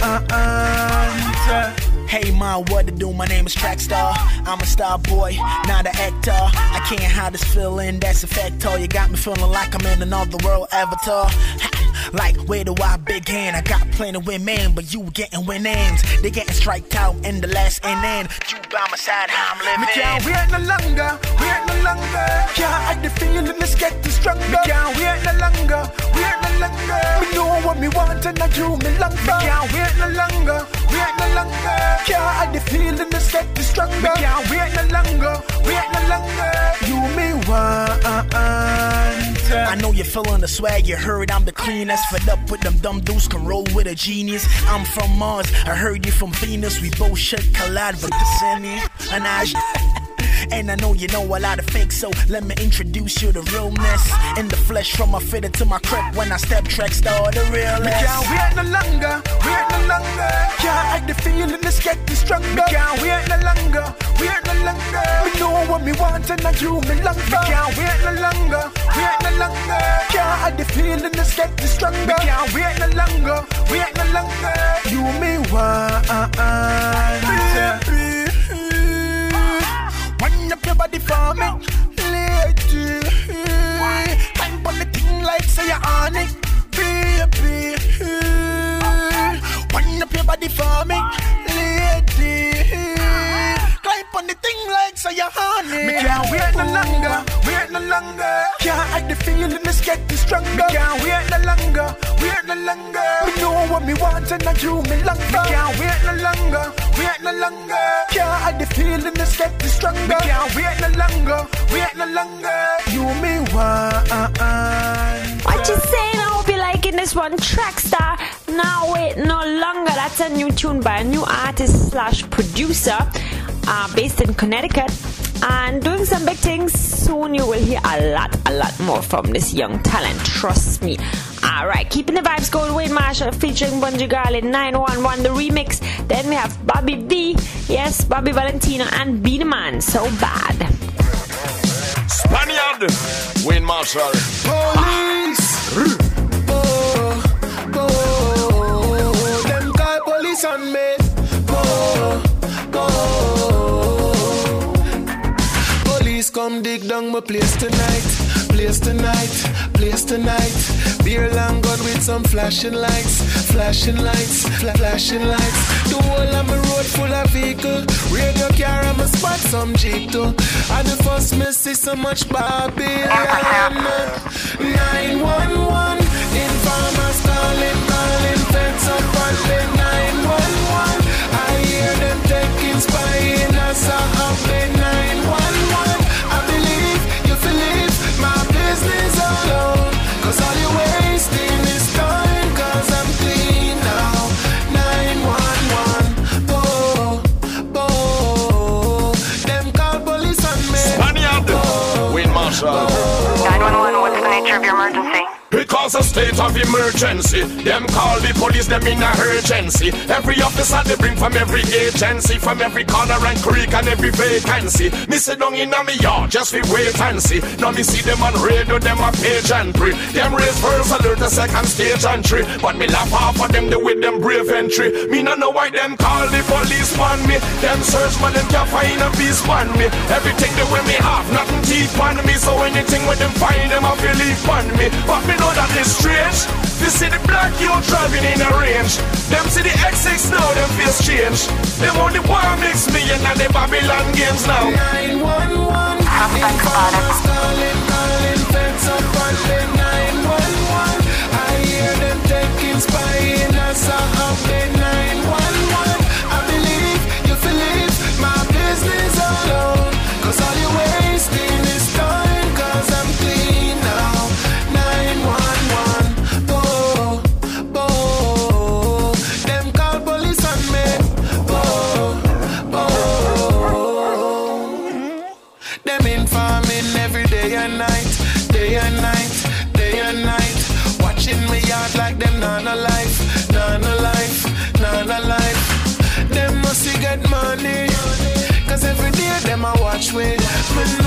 Hey man, what to do? My name is Trackstar. I'm a star boy, not an actor. I can't hide this feeling that's a factor. You got me feeling like I'm in another world avatar. Like, where do I begin? I got plenty women, but you getting winnings. They getting striked out in the last inning. You by my side, how I'm living. Me can't wait no longer, wait no longer. Can't hide the feeling, it's getting stronger. Me can't wait no longer, wait no longer. Know what me want and I do me longer. Me can't wait no longer, wait no longer. Can't hide the feeling, it's getting stronger. Me can't wait no longer, wait no longer. You me want. I know you're feeling the swag, you heard I'm the cleanest. Fed up with them dumb dudes, can roll with a genius. I'm from Mars, I heard you from Venus. We both should collide, but the semi and I. And I know you know a lot of fake, so let me introduce you to realness. In the flesh, from my fitter to my crep, when I step track, start the realness. Me can't wait no longer, wait no longer. Can't hide the feeling, getting stronger. Me can't wait no longer, wait no longer. Me know what me want and I do me longer. Me can't wait no longer, wait no longer. Can't hide the feeling, getting stronger. Me can't wait no longer, wait no longer. You me want. Wind up your body for me, lady. Climb on the thing like say you're on it, baby. Wind up your body for me, lady. Climb on the thing like say you're on it. Me can't wait no longer, wait no longer. Can't hide the feeling, it's getting stronger. Me can't wait no longer, wait no longer. Me know what me want and I do me longer. Me can't wait no longer, wait no longer. Can't hide the feeling, it's getting stronger. Me can't wait no longer, wait no longer. You me want. What you saying? I hope you're liking this one. Trackstar. Now wait no longer. That's a new tune by a new artist slash producer, uh, based in Connecticut, and doing some big things. Soon you will hear a lot, a lot more from this young talent. Trust me. All right, keeping the vibes going. Wayne Marshall featuring Bunji Garlin 911 the remix. Then we have Bobby V, yes, Bobby Valentino and Beenie Man. So bad. Spaniard, Wayne Marshall. Police. Oh, oh, them call police on me. Come dig down my place tonight. Place tonight, place tonight. Beer long gun with some flashing lights, flashing lights, fla- flashing lights. The whole of my road full of vehicle. Radio car, I'ma spot some jeep too. And the first me see so much Babylon. 911, informers state of emergency, them call the police, them in a urgency. Every officer they bring from every agency, from every corner and creek and every vacancy. Me sit down in a me yard, just we wait and see. Now me see them on radio, them a page and pray. Them raise first alert, the second stage and entry. But me laugh off of them, the with them brave entry. Me no know why them call the police on me. Them search, but them can't find a piece on me. Everything they with me have, nothing teeth on me. So anything when them find them, I feel leave on me. But me know that is strange. You see the black youth driving in a range. Them see the X6 now, them face change. Them only want mix me and the Babylon games now. 911, informers calling, calling, feds up calling 911. I hear them taking spying us a happy touch with.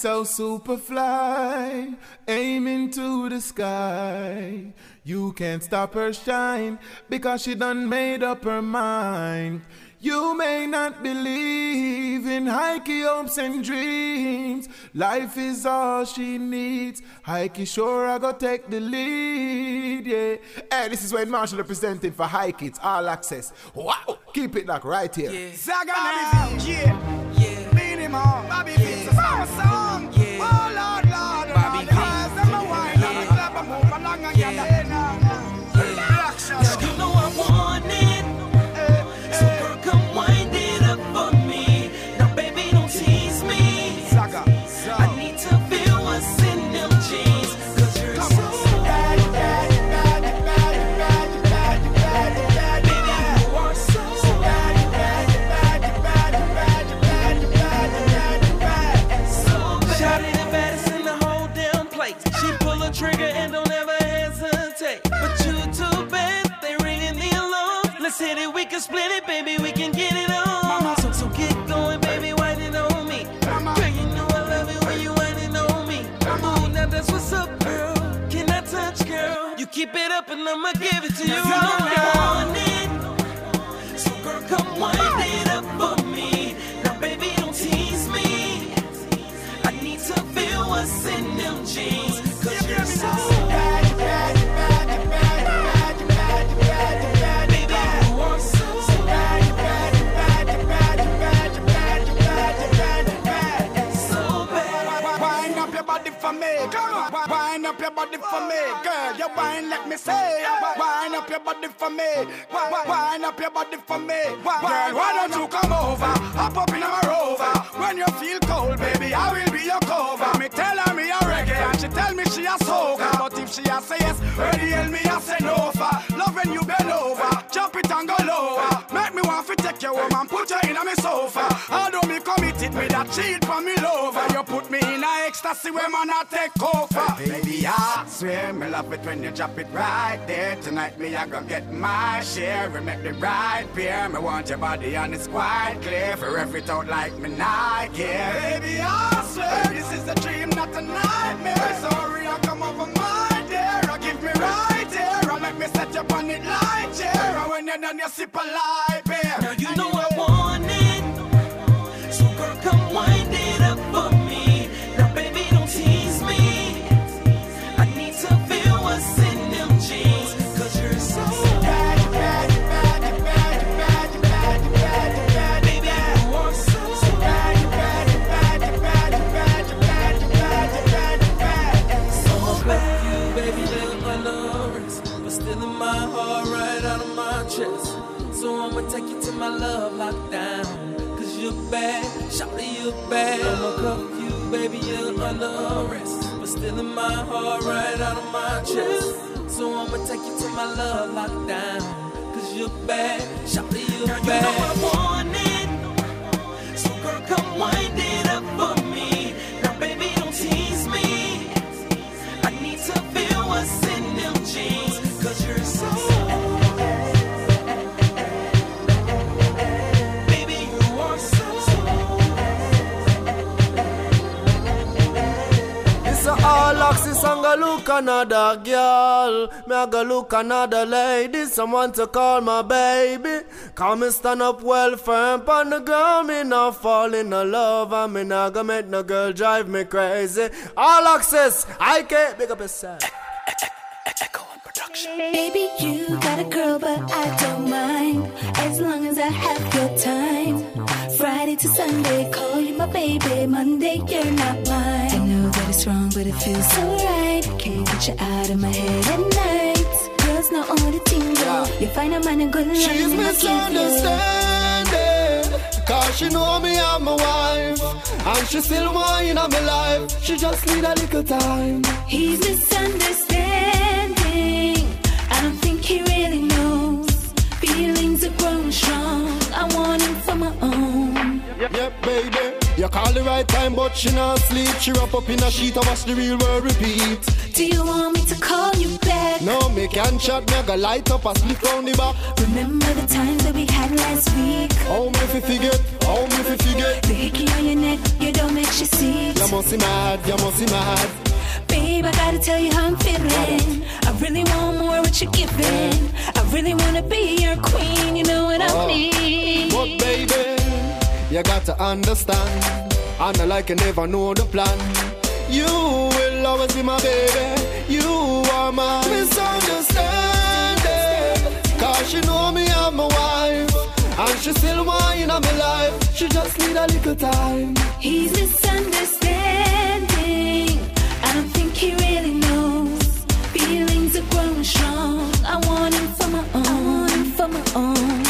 So super fly, aiming to the sky. You can't stop her shine because she done made up her mind. You may not believe in Heike hopes and dreams. Life is all she needs. Heike sure I go take the lead, yeah. Hey, this is Wayne Marshall representing for Heike. It's all access. Wow, keep it like right here. Zaga now, yeah, yeah. Bobby Fitz, a song, song. Yeah. Trigger and don't ever hesitate. But you too bad, they ringing the alarm. Let's hit it, we can split it, baby, we can get it on. So, so get going, baby, whine on me. Girl, you know I love it when you whine it on me. Ooh, now that's what's up, girl. Can I touch, girl? You keep it up and I'ma give it to you. Now, You know I want it. So girl, come wind it up for me. Now, baby, don't tease me. I need to feel what's in them jeans. Girl, why don't you come over? Hop up in my rover. When you feel cold, baby, I will she a soca. But if she a say yes, hell me a say no for. Love when you bend over, take your home put you in a me sofa. Although me committed, me that cheat for me lover. You put me in a ecstasy where man I take over. Baby, I swear me love it when you drop it right there. Tonight me I go get my share and make the right pair. Me want your body and it's quite clear for every thought like me care. Baby, I swear this is a dream, not a nightmare. Sorry, I come over my dear. I give me right here. I make me set you on it like chair. And when you're done, you sip a light you know bad. I'ma cuff you, baby, you're under arrest. But still in my heart, right out of my chest. So I'ma take you to my love lockdown. Cause you're bad, you're bad. You know I want it. So girl, come wind it It's a all access and look another girl. Me I go look another lady. Someone to call my baby. Come and stand up well firm on the ground. Me not fall in no love and me not go make no girl drive me crazy. All access, I can't big up yourself. Baby, you got a girl, but I don't mind. As long as I have your time. Friday to Sunday, call you my baby. Monday, you're not mine. I know that it's wrong, but it feels so right. Can't get you out of my head at night. Girls know all the things, though. You find a man a good love. She's misunderstanding Cause she know me I'm my wife And she still whine on my life She just need a little time He's misunderstanding. I don't think he really knows. Feelings are growing strong. I want him for my own. Yep, yep, baby You call the right time but she not sleep She wrap up in a sheet and watch the real world repeat Do you want me to call you back? No, me can chat, me I go light up a split round the back Remember the times that we had last week? How me fi forget, how me fi forget The hickey on your neck, you don't make you see. You must be mad, you must be mad Babe, I gotta tell you how I'm feeling. I really want more what you're giving. I really wanna be your queen, you know what I Oh. mean? But baby, you got to understand And I like you never know the plan You will always be my baby You are my misunderstanding Cause she know me I'm my wife And she still whine on my life She just need a little time He's misunderstanding. I don't think he really knows. Feelings are growing strong. I want him for my own. I want him for my own.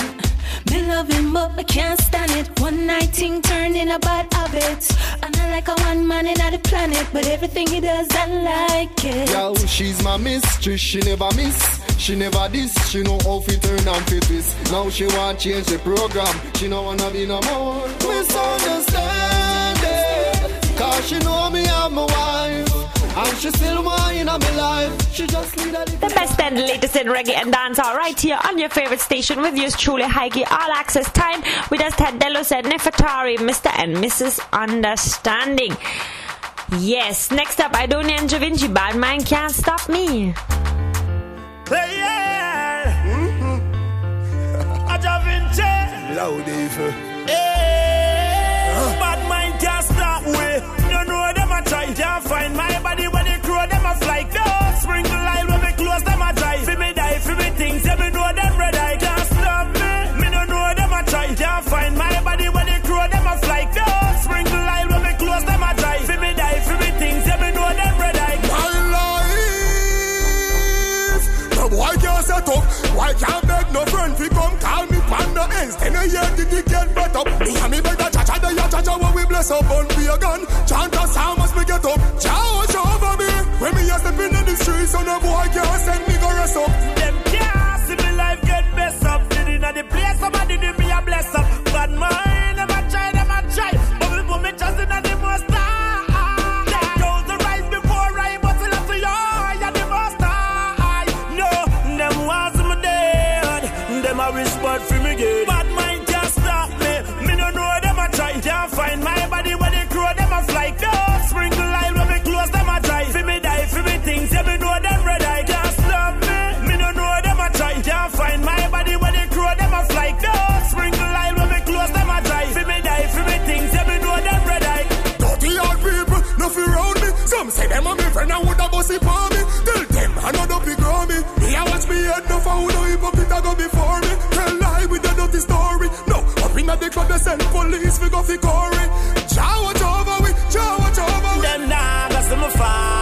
Me love him, but I can't stand it. One night thing turned in a bad habit. I'm not like a one man in the planet, but everything he does, I like it. Yo, she's my mistress, she never miss. She never this, she know how fi turn and fi twist. Now she want change the program, she no wanna be no more. Misunderstanding, cause she know me I'm my wife. And she still whine on my life. She just need a The best and latest in reggae and dancehall right here on your favorite station with yours truly, Heike. All access time with us, Ted Delos and Nefertari, Mr. and Mrs. Understanding. Yes, next up, Aidonia and Da Vinci. Bad mind can't stop me. Hey, yeah. Mm-hmm. A Da Vinci. Loud Eva. Eh. The ya cha when we bless up on be a gun. Chant a psalm as me get up. Watch over me. When me a step in the streets, on a boy can't send me go rest up. Me. Say them a me friend and woulda bust it for me. Tell them I know don't be grow me. Me a watch me head no for who no hypocrite a go before me. Tell lie with your dirty story. No, up inna the club they send police we go fi Corey. Jah watch over we, Jah watch over we. Them nah go see me fall.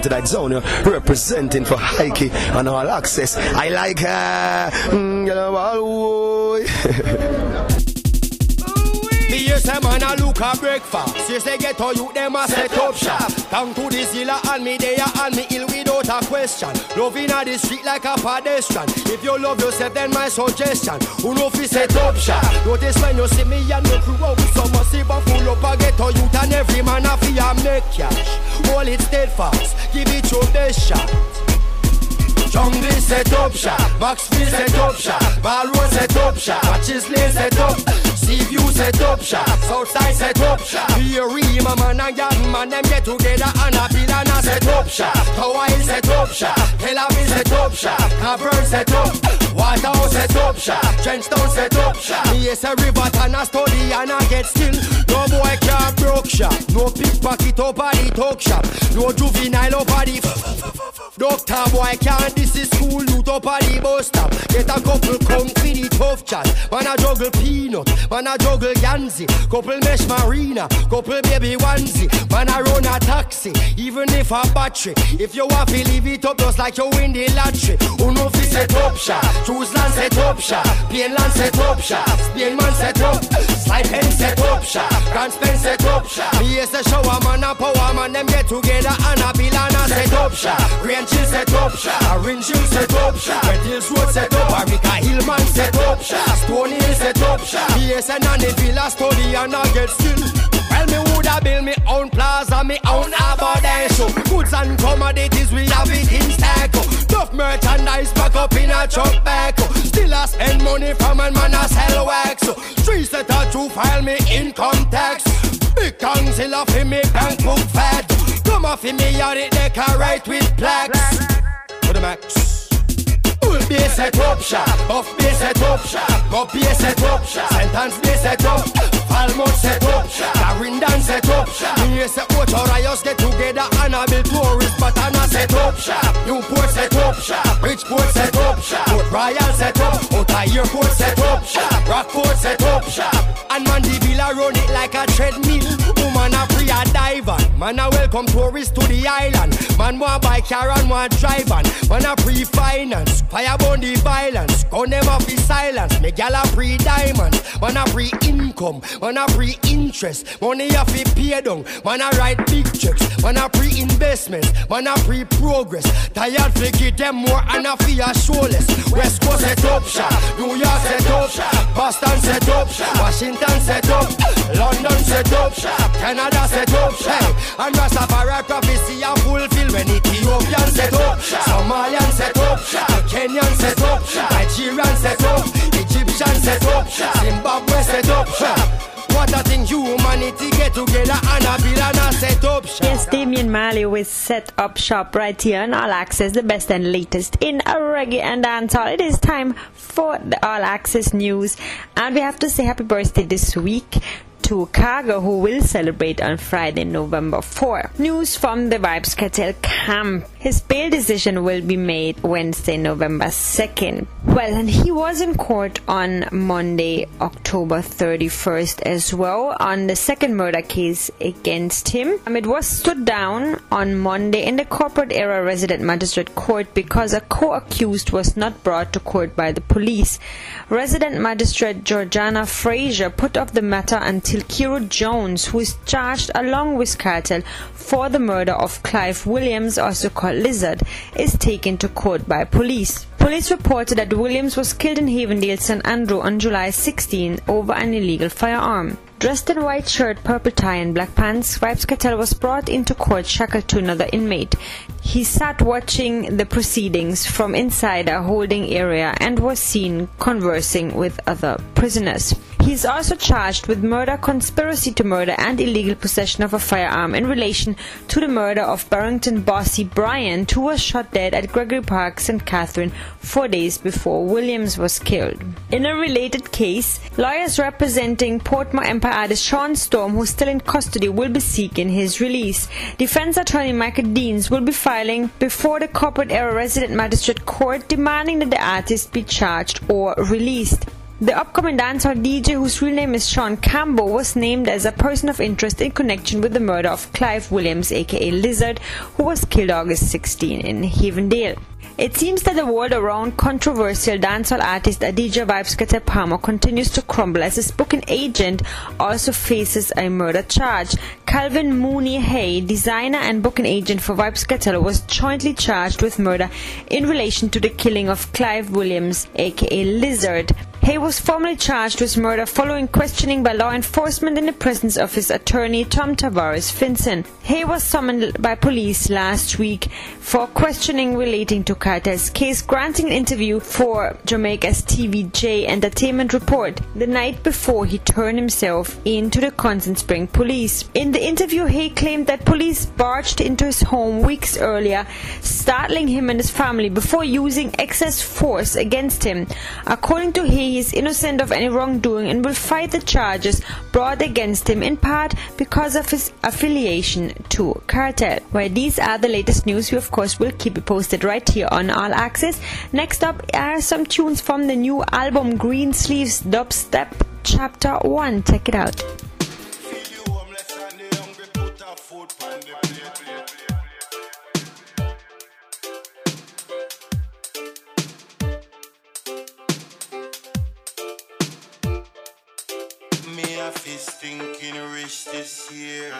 Most wanted that zone, representing for Heike and All Axe-S. I like her. Mm, you Me hear say man a look a breakfast. You say get to you them a set up shop. Come to the zilla and me there and me ill without a question. Love inna the street like a pedestrian. If you love yourself, then my suggestion. Who know fi set up shop? Notice when you see me and me crew out with some massive and full up a get to youth and every man a fi a make cash. Hold it steadfast, give it your best shot. Jungle set up shop, Maxfield set up shop, Balroad set up shop, Matches Lane set up, Seaview set up shop, Southside set up shop, Beery, man and young man them get together and a bill and a set up shop, Hill set up shop, Tel set up shop, Cavern set up, Waterhouse set up shop, Trenchtown set up shop, me yes a river and a study and a get still, no boy can't broke shop, no pickpocket over the talk shop, no juvenile over the Doctor boy can't this is school youth up at the bus stop. Get a couple come for the tough chat. Man a juggle peanut, man a juggle Yanzi. Couple mesh marina, couple baby onesie. Man a run a taxi, even if a battery. If you want to leave it up just like you win the lottery. Who know fi set up shop? Choose land set up shop. Plain land set up shop. Spain man set up. Slide pen set up shop. Grants Pen set up shop. Me yes a shower man a power man them get together and a bill and a set up shop. Chill set up shop. Orange hill set up shop. Red Road set up. Arica Hillman set up shop. Stone Hill set up shop. BSN and the Villa study and I get still. Well, me woulda build me own plaza, me own. So goods and commodities we have it in stack. Enough merchandise back up in a truck back. Still I spend money from and man I sell wax. Three set a two file me income tax. Big council of me bank book fat. Come off in me yard it decorate with plaques. For the max. Full base set up shop, off base set up shop, up base set up shop, sentence base set up, Falmouth set up shop, Clarendon set up. Me say Ocho Rios get together and a build tourist but and set up. Newport set up shop, Bridgeport set up Port Royal set up, Outer Airport set up Rockport set up and Mandeville run it like a treadmill. Woman a free a diver, man a welcome tourists to the island. Man want buy car and want drive on, man a free finance. Fire burn the violence, gun them off the silence. Me gal a free diamonds, man a free income, man a free interest. Money a fi pay down, man a write big checks, man a free investments, man a free progress. Tired fi give them more and a fi a showless. West Coast set up shop, New York set up shop, Boston set up shop, Washington set up, London set up shop, Canada set up shop, and Rastafari prophecy a fulfill when Ethiopian set up shop, Somalian set up shop, Kenyan set up shop, Nigerian set up, Egyptian set up shop, Zimbabwe set up shop. What a thing humanity get together and a build and a set up shop. Yes, Damian Marley with Set Up Shop right here on All Axe-S, the best and latest in reggae and dancehall. It is time for the All Axe-S news, and we have to say happy birthday this week to Kaga, who will celebrate on Friday, November 4. News from the Vybz Kartel camp. His bail decision will be made Wednesday, November 2nd. Well, and he was in court on Monday, October 31st as well on the second murder case against him. Um, it was stood down on Monday in the Corporate Area resident magistrate court because a co-accused was not brought to court by the police. Resident magistrate Georgiana Fraser put off the matter until Kahira Jones, who is charged along with Kartel for the murder of Clive Williams, also called Lizard, is taken to court by police. Police reported that Williams was killed in Havendale, St. Andrew on July 16 over an illegal firearm. Dressed in white shirt, purple tie, and black pants, Vybz Kartel was brought into court shackled to another inmate. He sat watching the proceedings from inside a holding area and was seen conversing with other prisoners. He is also charged with murder, conspiracy to murder, and illegal possession of a firearm in relation to the murder of Barrington Bossy Bryant, who was shot dead at Gregory Park, St. Catherine, four days before Williams was killed. In a related case, lawyers representing Portmore Empire artist Shawn Storm, who's still in custody, will be seeking his release. Defense attorney Michael Deans will be filing before the Corporate Area resident magistrate court demanding that the artist be charged or released. The upcoming dancehall DJ, whose real name is Shawn Campbell, was named as a person of interest in connection with the murder of Clive Williams, aka Lizard, who was killed August 16 in Havendale. It seems that the world around controversial dancehall artist Adidja Vybz Kartel Palmer continues to crumble as his booking agent also faces a murder charge. Calvin Mooney Haye, designer and booking agent for Vybz Kartel, was jointly charged with murder in relation to the killing of Clive Williams, aka Lizard. Haye was formally charged with murder following questioning by law enforcement in the presence of his attorney Tom Tavares Finson. He was summoned by police last week for questioning relating to Kartel's case, granting an interview for Jamaica's TVJ Entertainment Report the night before he turned himself in to the Constant Spring police. In the interview, he claimed that police barged into his home weeks earlier, startling him and his family before using excess force against him. According to Haye, he is innocent of any wrongdoing and will fight the charges brought against him in part because of his affiliation to Kartel. Where these are the latest news, we of course will keep you posted right here on All Axe-S. Next up are some tunes from the new album Greensleeves Dubstep Chapter 1. Check it out. Thinking rich this year.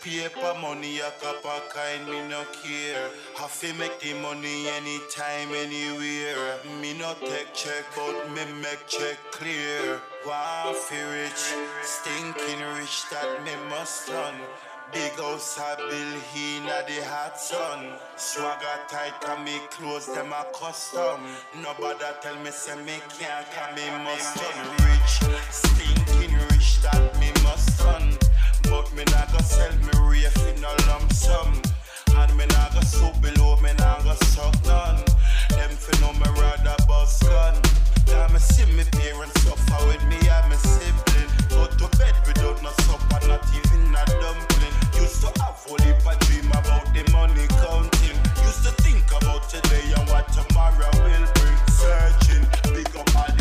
Paper money a cup of kind, me no care. Have to make the money anytime, anywhere. Me no take check, but me make check clear. Wow, feel rich, stinking rich that me must run. Big house a bill he na the hot sun. Swagger tight and me clothes them a custom. Nobody tell me say me can't come me must run rich. Sell me rafe in a lump sum. And me not go soup below, me not go suck none. Them fi know me rather bust gun. Now me see me parents suffer with me and me sibling. Go to bed without no supper, not even a dumpling. Used to have whole heap a dream about the money counting. Used to think about today and what tomorrow will bring. Searching, big up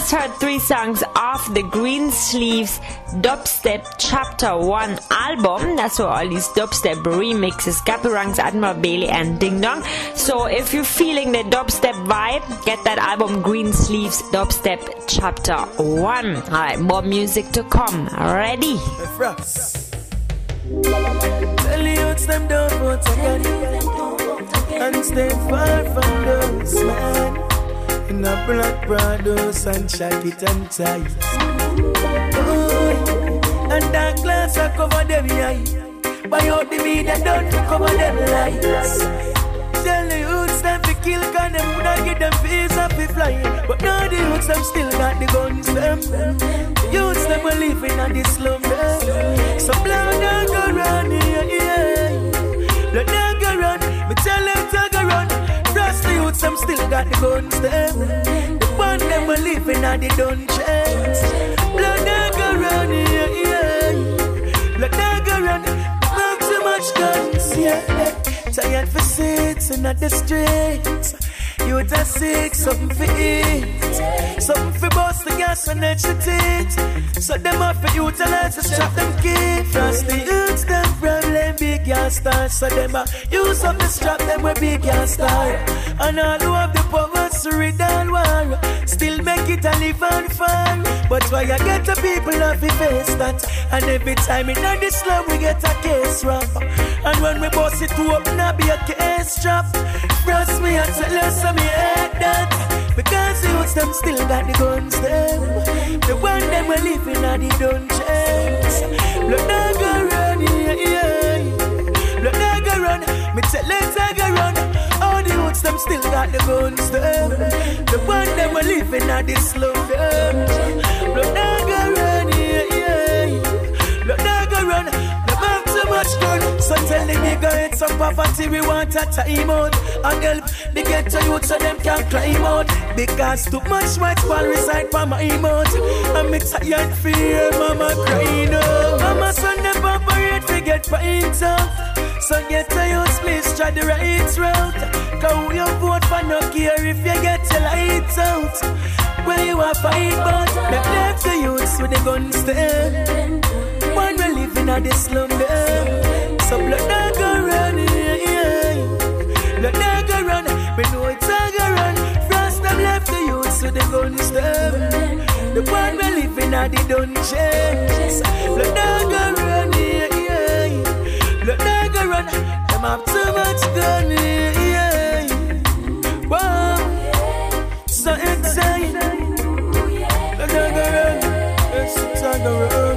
just heard three songs off the Greensleeves Dubstep Chapter 1 album. That's where all these dubstep remixes, Capirangs, Admiral Bailey, and Ding Dong. So if you're feeling the dubstep vibe, get that album Greensleeves Dubstep Chapter 1. Alright, more music to come. Ready? Tell them And stay far from In a black Prados and jacket and ties oh, And dark glass I cover them eye Buy out the media don't cover them lights Tell the youths them to kill Cause them would not get them visa fi fly But now the youths them still got the guns them. Youths them are living on the slum them. So blood don't go run yeah, yeah. Blood don't go run. Me tell them to youths them still got the guns them. The one them are living on the dungeons. Blood don't go run yeah, yeah. Blood don't go run Smoke too much guns yeah. Tired for sitting at the streets. You just sick, something for eat. Something for bust the gas and extra teeth. So them off for utilize to strap them kids. Trust the youths, them problem big gas start. So them a use up the strap them with big gas start. And all who have the power read all war. Still make it a live fire. But why I get the people off the face that. And every time in the slum we get a case rap. And when we bust it to open up, now be a case trap. Trust me, I tell some me hate that. Because the youths them still got the guns them. The one them we living on the dungeons. Blood go run, yeah, yeah. Blood go run. Me tell I go run. Youths them still got the guns them. The one them are living at this slum them. Blood a run, yeah, yeah. Blood dog a run. Much gun. So tell the nigga it's some poverty we want a time out. And help the ghetto youth so them can climb out. Because too much white ball reside for my mouth. Me tired fear, mama crying out. Mama son never operate to get pints off. Oh. So get a youth, please try the right route. Cause you vote for no care if you get your lights out. Where you are fight, but they the youths with the guns stand. One living the slum there. So blood not go run, yeah, yeah. Blood not go run, we know it's a go run. Frost them left the youths with the guns stand. The one we living at the dungeons. Blood not go run, yeah, yeah. Blood not go run, them have too much gun, yeah, yeah. Whoa, so exciting. Blood not go run, it's a go run.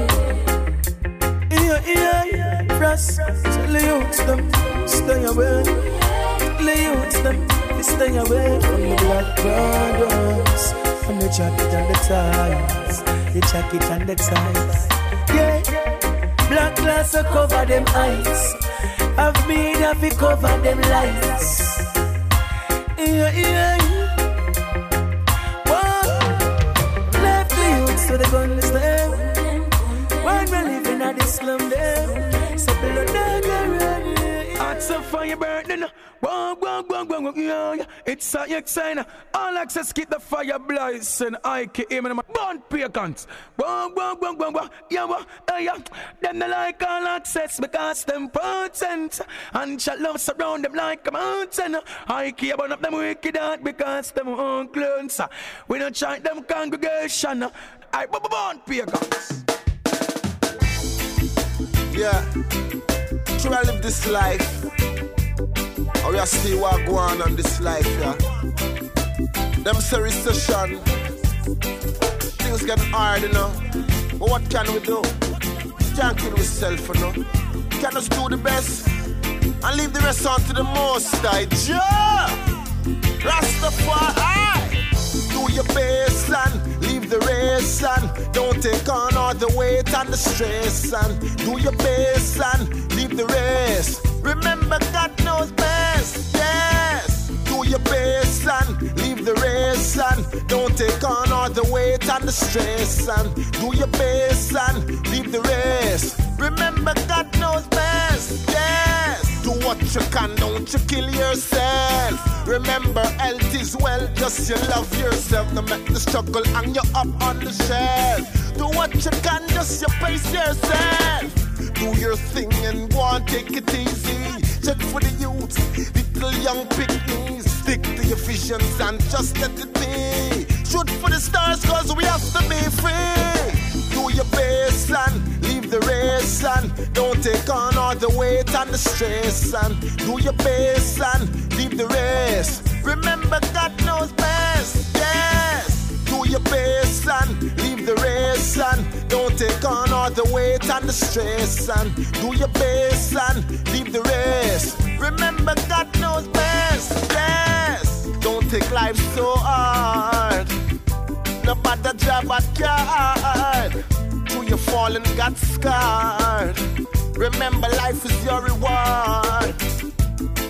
Frost, tell the youths them, stay away. The youths them, stay away from the black brothers. From the jacket and the ties, the jacket and the ties. Yeah, black glass will cover them eyes. I've me that we cover them lights. Yeah, yeah. Whoa. Left the youths to the guns there. When we're living at the slum there. Fire burning. Whoa, whoa, whoa, whoa, whoa, yeah. It's a exciting. All Axe-S keep the fire blazing. I keep him in my burn pagans. Whoa, whoa, whoa, whoa, whoa, yeah, uh, yeah. Them they like All Axe-S because them potent. And shall love surround them like a mountain. I keep burn up them wicked heart because them own. We don't try them congregation. I burn pagans. Yeah. Try to live this life. Or we still walk on on this life, yeah. Them say recession. Things getting hard, you know. But what can we do? Can't kill ourselves, you know. Can just do the best and leave the rest on to the most I Yeah! Rastafari! Do your best and leave the race and don't take on all the weight and the stress and do your best and leave the rest. Remember, God knows best. Yes. Do your best and leave the race and don't take on all the weight and the stress and do your best and leave the rest. Remember, God knows best. Yes. Do what you can, don't you kill yourself. Remember, health is well, just you love yourself. No make the struggle and you're up on the shelf. Do what you can, just you pace yourself. Do your thing and go on, take it easy. Check for the youth, little young picnics. Stick to your visions and just let it be. Shoot for the stars, cause we have to be free. Do your and leave the race and don't take on all the weight and the stress and do your best and leave the rest. Remember, God knows best. Yes. Do your and leave the race and don't take on all the weight and the stress and do your best and leave the rest. Remember, God knows best. Yes. Don't take life so hard. No matter job at card. Do you fall and got scarred? Remember, life is your reward.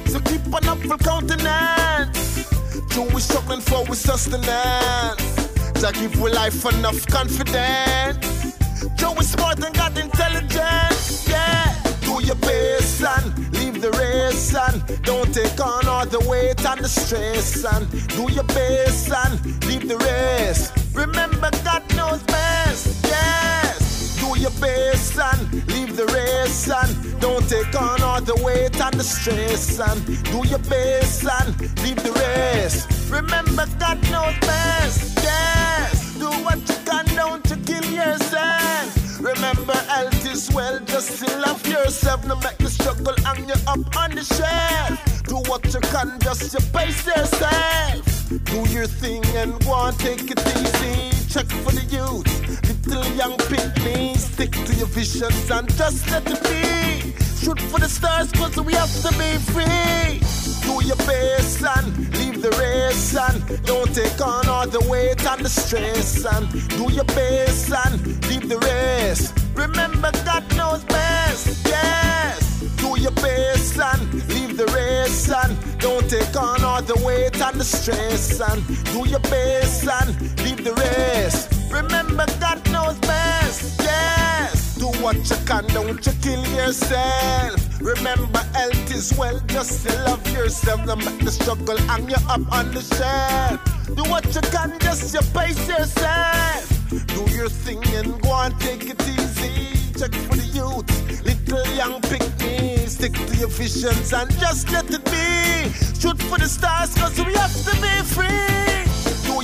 So keep an upward countenance. True, we struggling for we sustenance. To give we life enough confidence. Joe is smart and got intelligence. Yeah. Do your best and the race and don't take on all the weight and the stress and do your best and leave the rest. Remember, God knows best. Yes. Do your best and leave the race and don't take on all the weight and the stress and do your best and leave the rest. Remember, God knows best. Yes. Do what you can, don't you kill yourself. Remember, health is well, just to love yourself. No make the struggle hang you up on the shelf. Do what you can, just to pace yourself. Do your thing and go on, take it easy. Check for the youth, little young pygmies. Stick to your visions and just let it be. Shoot for the stars, cause we have to be free. Do your best and leave the rest and don't take on all the weight and the stress and do your best and leave the rest. Remember, God knows best. Yes. Do your best and leave the rest and don't take on all the weight and the stress and do your best and leave the rest. Remember, God knows best. Yes. Do what you can, don't you kill yourself. Remember, health is well, just to love yourself. Don't make the struggle hang you up on the shelf. Do what you can, just you pace yourself. Do your thing and go and take it easy. Check for the youth, little young picnic. Stick to your visions and just let it be. Shoot for the stars, cause we have to be free.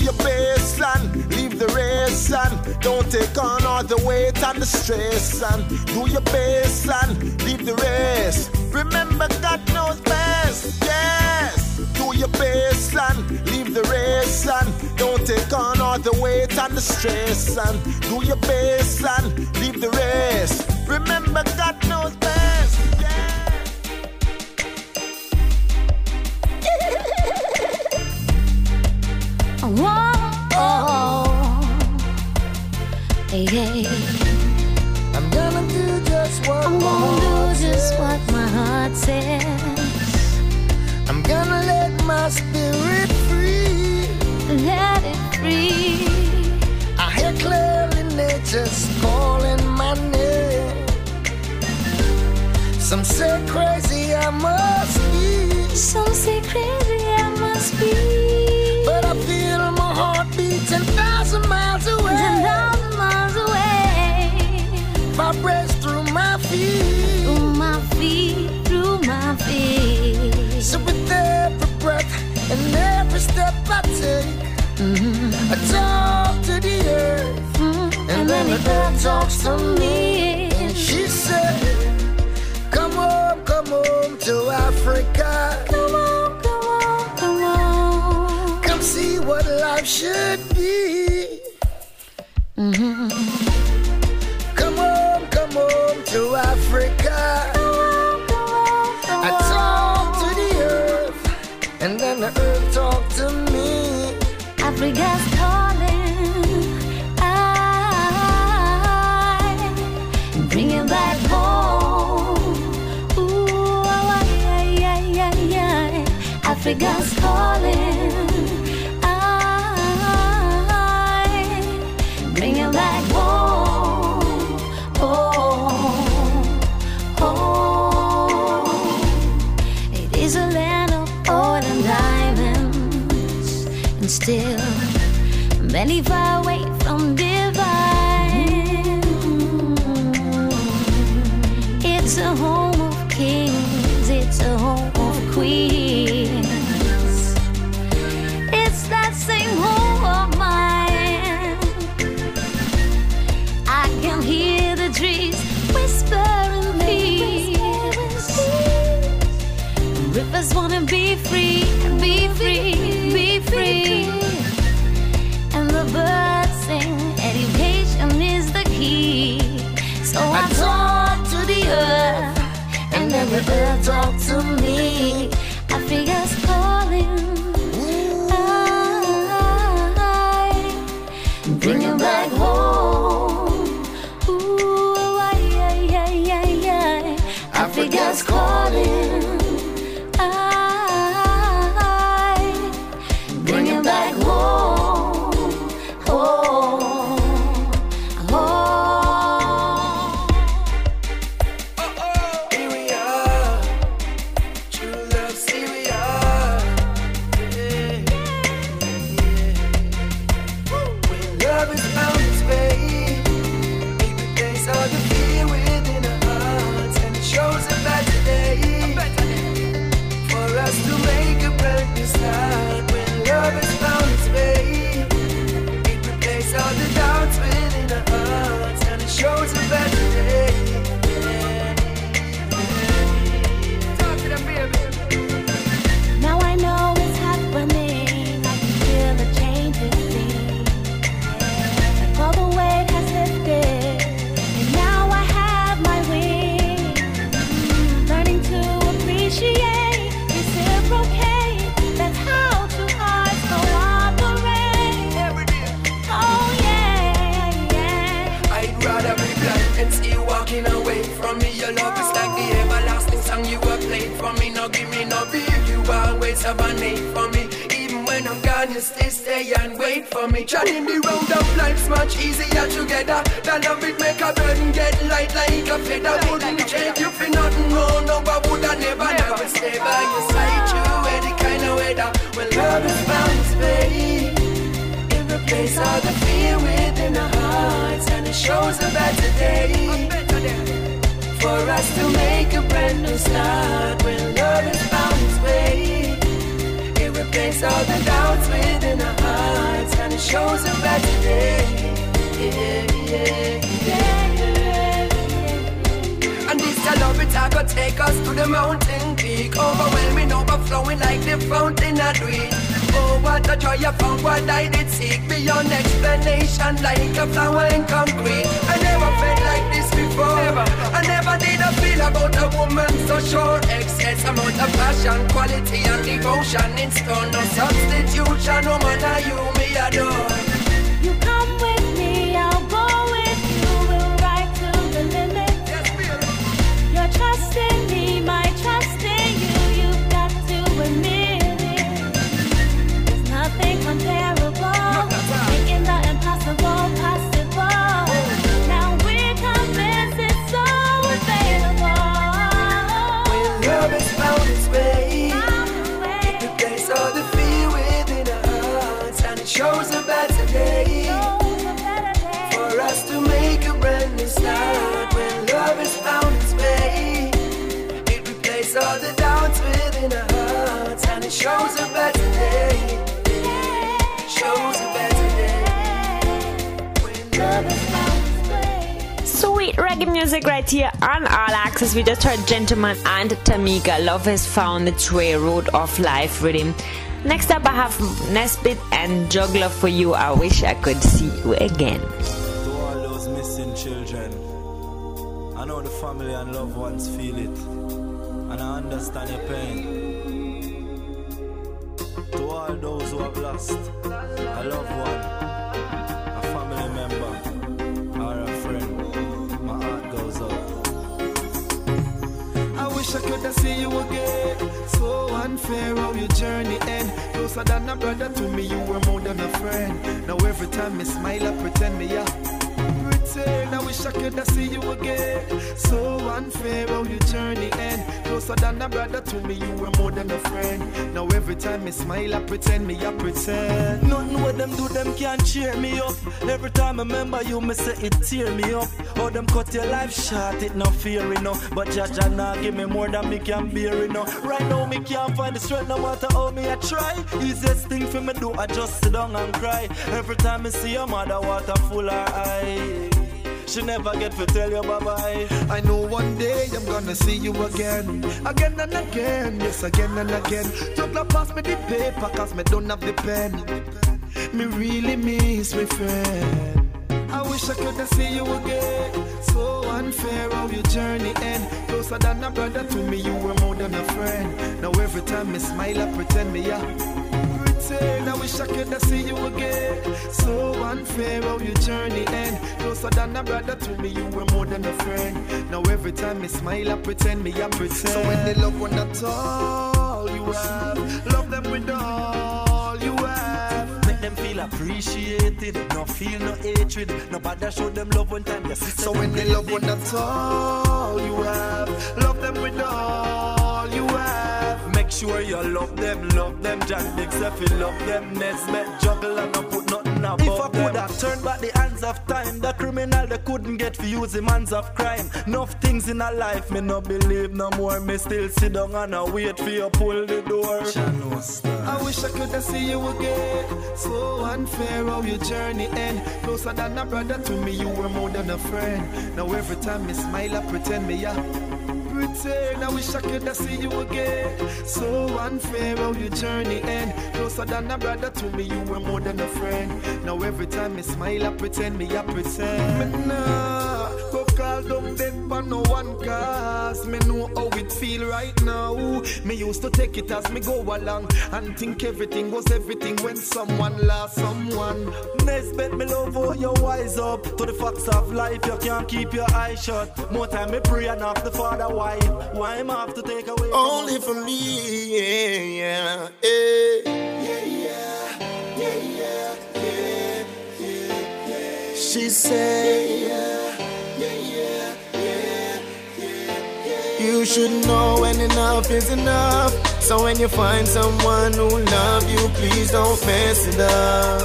Your and leave the rest and don't take on all the weight and the stress and do your best and leave the rest. Remember, God knows best. Yes. Do your best and leave the rest and don't take on all the weight and the stress and do your best and leave the rest. Remember, God knows best. Hey, I'm gonna do just what I'm my gonna heart do just says. what my heart says. I'm gonna let my spirit free. Let it free. I hear clearly nature's calling my name. Some say crazy I must be. Some say crazy I must be. But I feel my heart beat 10,000 miles away. Vibrates through my feet. Through my feet, through my feet. So with every breath and every step I take, I talk to the earth. Mm-hmm. And then the earth talks to me. And she said, Come home, come home to Africa. Come on, come on, come on. Come see what life should be. Mm-hmm. And the earth talk to me. Africa's calling. I bring it back home. Ooh, ah, yeah, yeah, yeah, yeah. Africa's many far away Gentleman and Tamika. Love has found its way, road of life rhythm. Next up, I have Nesbeth and Juggler for you. I wish I could see you again. Smile, I pretend me I pretend. Nothing what them do, them can't cheer me up. Every time I remember you, me say it tear me up. How them cut your life short, it no fear enough. But Jaja nah give me more than me can bear enough. Right now me can't find the strength, no matter how me I try. Easiest thing for me do, I just sit down and cry. Every time I see your mother, water full her eye. She never get to tell you bye bye. I know one day I'm gonna see you again, again and again, yes, again and again. Juggler pass me the paper, cause me don't have the pen. Me really miss my friend. I wish I could see you again. So unfair how your journey end. Closer than a brother to me, you were more than a friend. Now every time I smile, I pretend me yeah. Pretend I wish I could have see you again. So unfair how your journey end. Closer than a brother to me, you were more than a friend. Now every time I smile, I pretend me I pretend. So when they love one at all you have, love them with all you have. Make them feel appreciated, no feel no hatred. Nobody show them love one time. Yes, So when they love one at all you have, love them with all you have. Make sure you love them, love them. Jack Big Steffi, love them. Nesbeth juggle and not put nothing above If I could have turned back the hands of time, the criminal they couldn't get for using hands of crime. Enough things in a life, me no believe no more. Me still sit down and I wait for you pull the door. I wish I could have see you again. So unfair how your journey end. Closer than a brother to me, you were more than a friend. Now every time I smile, I pretend me yeah. Pretend I wish I could have see you again. So unfair how your journey end. Closer than a brother to me, you were more than a friend. Now every time I smile, I pretend me I pretend. Me nah go call down dead for no one cause me know how it feel right now. Me used to take it as me go along and think everything was everything when someone lost someone. Nesbeth me love how you wise up to the facts of life. You can't keep your eyes shut. More time me pray and ask the Father why. Why am I have to take away? Only for me, yeah, yeah, yeah. Yeah, yeah, yeah, yeah, yeah, yeah, yeah. She say, yeah, yeah, yeah, yeah, yeah, yeah. You should know when enough is enough. So when you find someone who love you, please don't mess it up.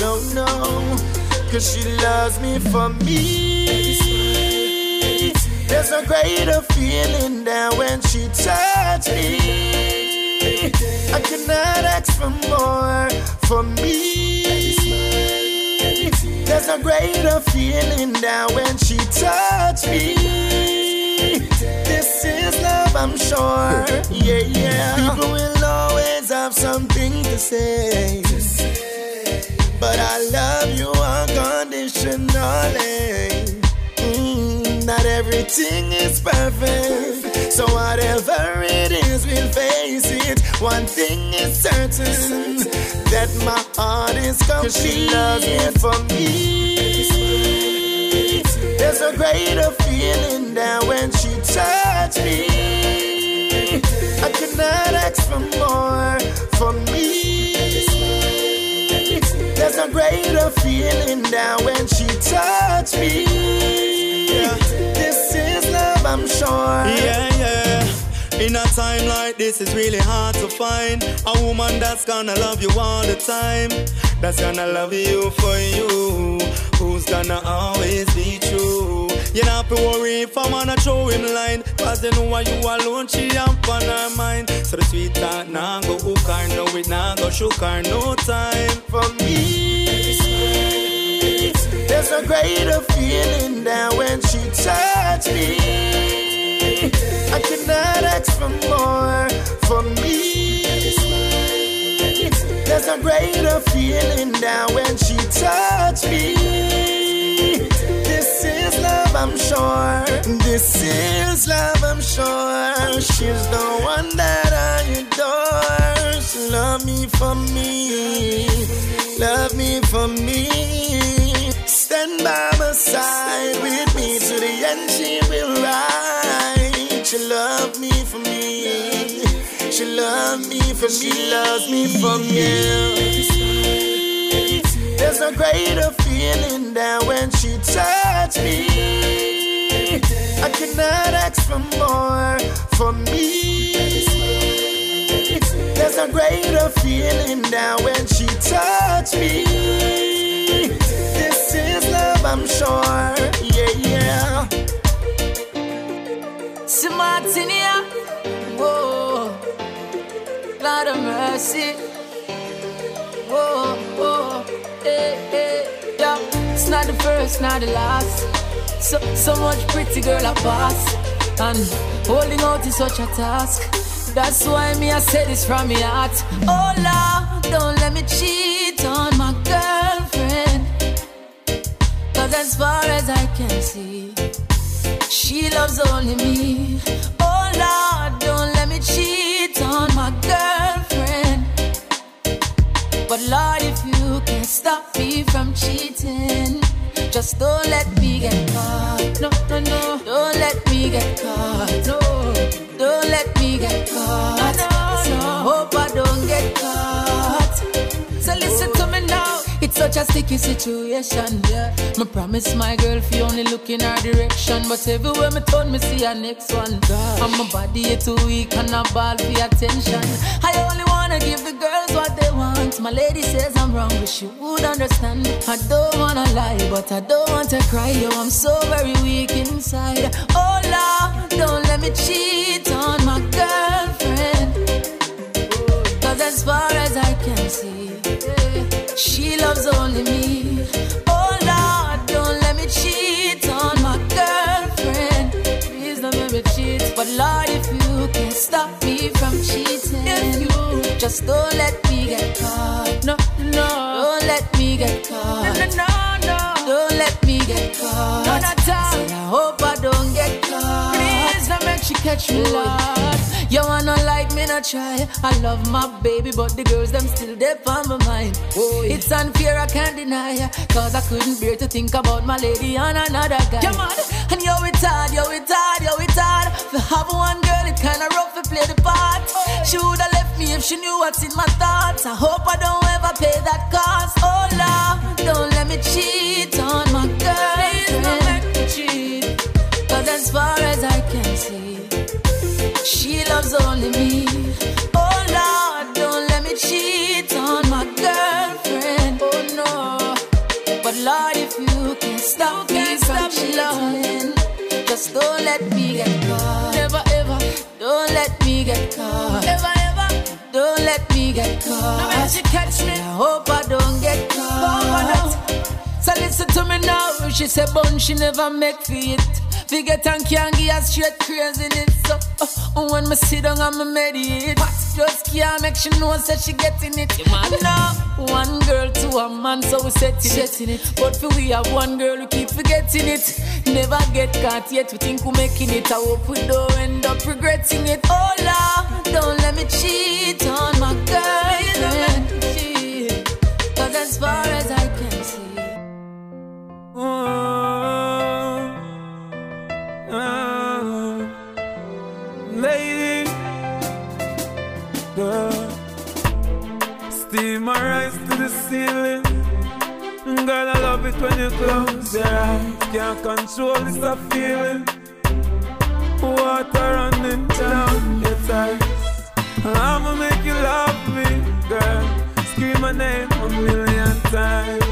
No, no, cause she loves me for me. There's a greater feeling than when she touched me. I cannot ask for more for me. There's a greater feeling than when she touched me. This is love, I'm sure. Yeah, yeah. People will always have something to say. But I love you unconditionally. Not everything is perfect. So whatever it is, we'll face it. One thing is certain that my heart is complete. She loves me for me. There's a greater feeling than when she touched me. I cannot ask for more for me. There's a greater feeling than when she touched me. Sure. Yeah, yeah. In a time like this, it's really hard to find a woman that's gonna love you all the time. That's gonna love you for you. Who's gonna always be true. You not to worry if I wanna throw him line. Cause they know why you alone, she up on her mind. So the sweet talk nah go hook her, no it nah go shook her, no time for me. There's a greater feeling than when she touched me. I cannot ask for more for me. There's a greater feeling than when she touched me. This is love, I'm sure. This is love, I'm sure. She's the one that I adore. She love me for me. Love me for me. Stand by my side with love me for she loves me for me. There's a greater feeling than when she touched me. I cannot ask for more for me. There's a greater feeling than when she touched me. This is love, I'm sure. Yeah, yeah. Smartinia, Lord of mercy, whoa, whoa, hey, hey, yeah. It's not the first, not the last. So, so much pretty girl I pass, and holding out is such a task. That's why me I say this from my heart. Oh Lord, don't let me cheat on my girlfriend. Cause as far as I can see, she loves only me. Oh Lord, But Lord, if you can stop me from cheating, just don't let me get caught. No, no, no, don't let me get caught. No, don't let me get caught. So I hope I don't get caught. So listen to me now. It's such a sticky situation, yeah. Me promise my girl if you only look in her direction, but everywhere me turn, me see her next one. And my body is too weak and I ball for attention. I only wanna give the girls what they want. My lady says I'm wrong, but she would understand. I don't wanna lie, but I don't want to cry. Yo, I'm so very weak inside. Oh Lord, don't let me cheat on my girlfriend. Cause as far as I can see, she loves only me. Oh Lord, don't let me cheat on my girlfriend. Please don't let me cheat. But Lord, if you can stop me from cheating, just don't let me get caught. No, no, don't let me get caught. No, no, no, no. Don't let me get caught. No, not at all. hope I don't get caught. Please don't make she catch me, Lord. You wanna like me, not try. I love my baby, but the girls them still there on my mind. Oh, It's unfair, I can't deny. Cause I couldn't bear to think about my lady and another guy. Come on, and yo, it's hard, yo, it's hard, yo, it's hard. To have one girl, it kinda rough to play the part. She would've left me if she knew what's in my thoughts. I hope I don't ever pay that cost. Oh Lord, don't let me cheat on my girl. Please don't make me cheat. Cause as far as I can see, she loves only me. Oh Lord, don't let me cheat on my girlfriend. Oh no. But Lord, if you can stop me from cheating, just don't let me get caught. Never ever, don't let me get caught. Never ever, don't let me get caught. No, when she catch me, I hope I don't get caught. So listen to me now. She said, bun, she never make for it. Forget and can't give her straight crazy in it. So uh, when me sit down and me meditate, just can't make she know that she getting it. Now one girl to a man, so we setting it. it. But for we have one girl, we keep forgetting it. Never get caught yet. We think we're making it. I hope we don't end up regretting it. Oh Lord, don't let me cheat on my girlfriend. Cause as far as I can see. Ah, lady, girl, to the ceiling. Girl, I love it when you close your eyes. Can't control this feeling. Water running down your thighs. I'ma make you love me, girl. Scream my name a million times.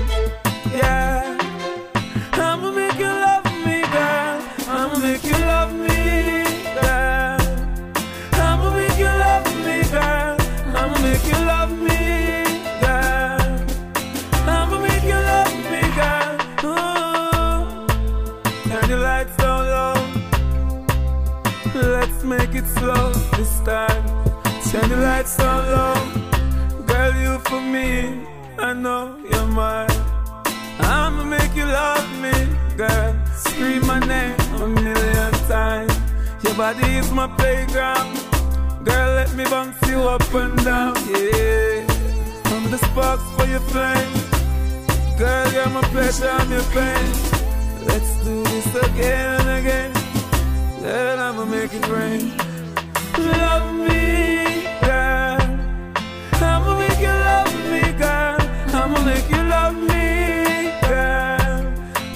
Yeah. Make it slow this time. Turn the lights down low. Girl, you for me. I know you're mine. I'ma make you love me, girl. Scream my name a million times. Your body is my playground. Girl, let me bounce you up and down, yeah. I'm the sparks for your flame. Girl, you're my pleasure, I'm your pain. Let's do this again and again. Girl, I'ma make it rain. Love me, girl. I'ma make you love me, girl. I'ma make you love me, girl.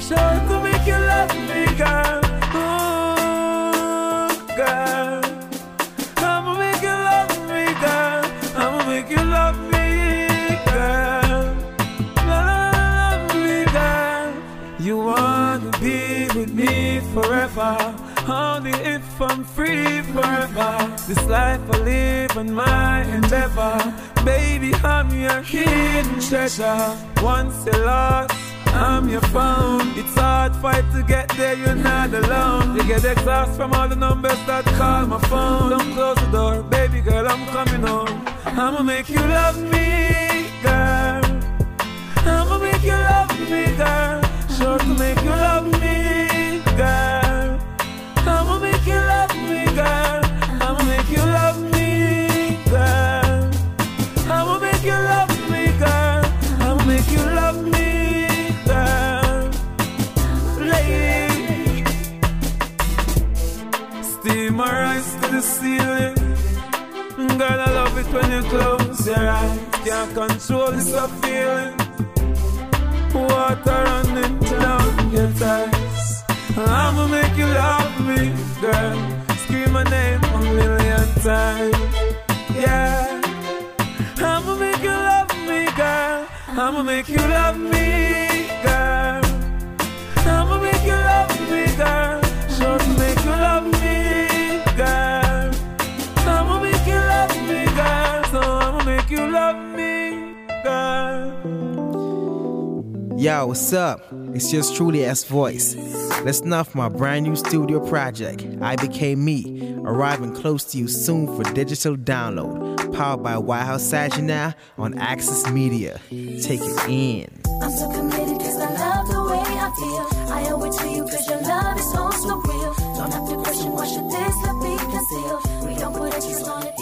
Sure to make you love me, girl. Ooh, girl. I'ma make you love me, girl. I'ma make you love me, girl. Love me, girl. You wanna be with me forever. Only if I'm free forever. This life I live and my endeavor. Baby, I'm your hidden treasure. Once you're lost, I'm your phone. It's hard fight to get there, you're not alone. You get exhausted from all the numbers that call my phone. Don't close the door, baby girl, I'm coming home. I'ma make you love me, girl. I'ma make you love me, girl. Sure to make you love me, my rise to the ceiling. Girl, I love it when you close your eyes. Can't control this feeling. Water running down your thighs. I'ma make you love me, girl. Scream my name a million times. Yeah. I'ma make you love me, girl. I'ma make you love me, girl. I'ma make you love me, girl. Yo, what's up? It's just truly S Voice. Let's for my brand new studio project, I Became Me, arriving close to you soon for digital download, powered by White House Saginaw on Axis Media. Take it in. I'm so committed cause I love the way I feel. I owe it to you cause your love is so, so real. Don't have to question why should this love be concealed. We don't put on it.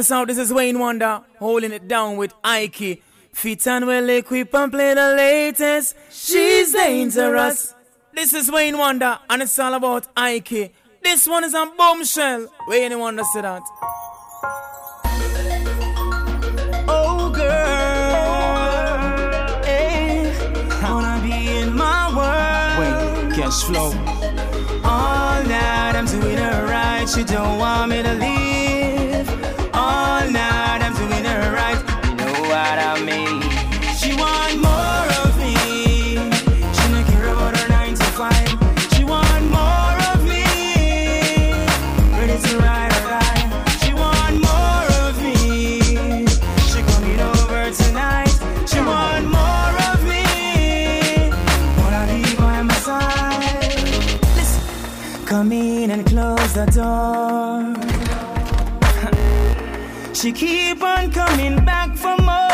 the sound, this is Wayne Wonder holding it down with Heike. Fit and well equipped and play the latest. She's dangerous. This is Wayne Wonder and it's all about Heike. This one is a bombshell. Wayne Wonder said that. Oh girl, hey, wanna be in my world. Wait, guess flow. All that I'm doing her right. she don't want me to leave. she keep on coming back for more.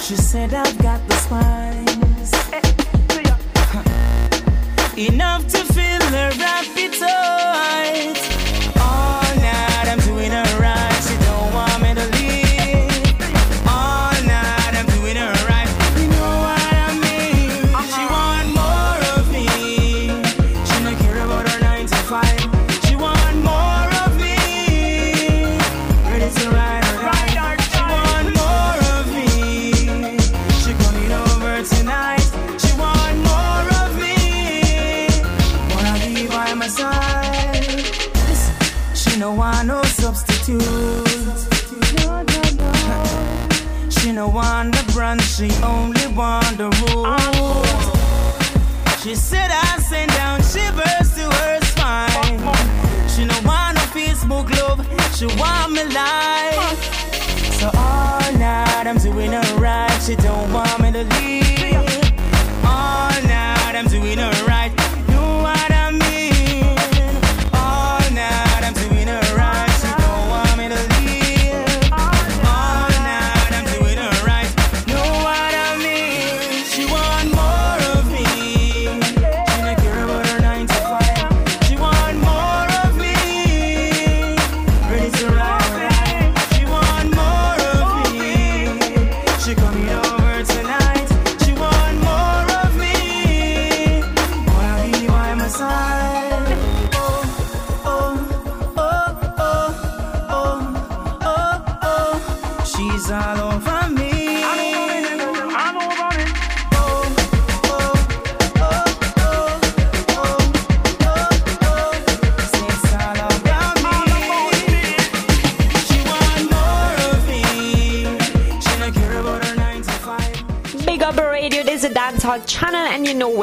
She said I've got the spines enough to fill her appetite.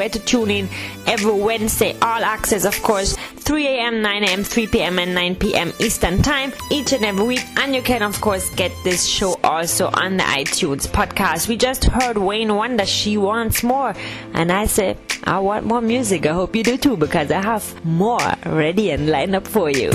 where to tune in every Wednesday. All Axe-S, of course, 3 a.m., 9 a.m., 3 p.m., and 9 p.m. Eastern Time each and every week. And you can, of course, get this show also on the iTunes podcast. We just heard Wayne Wonder, She Wants More. And I said, I want more music. I hope you do too, because I have more ready and lined up for you.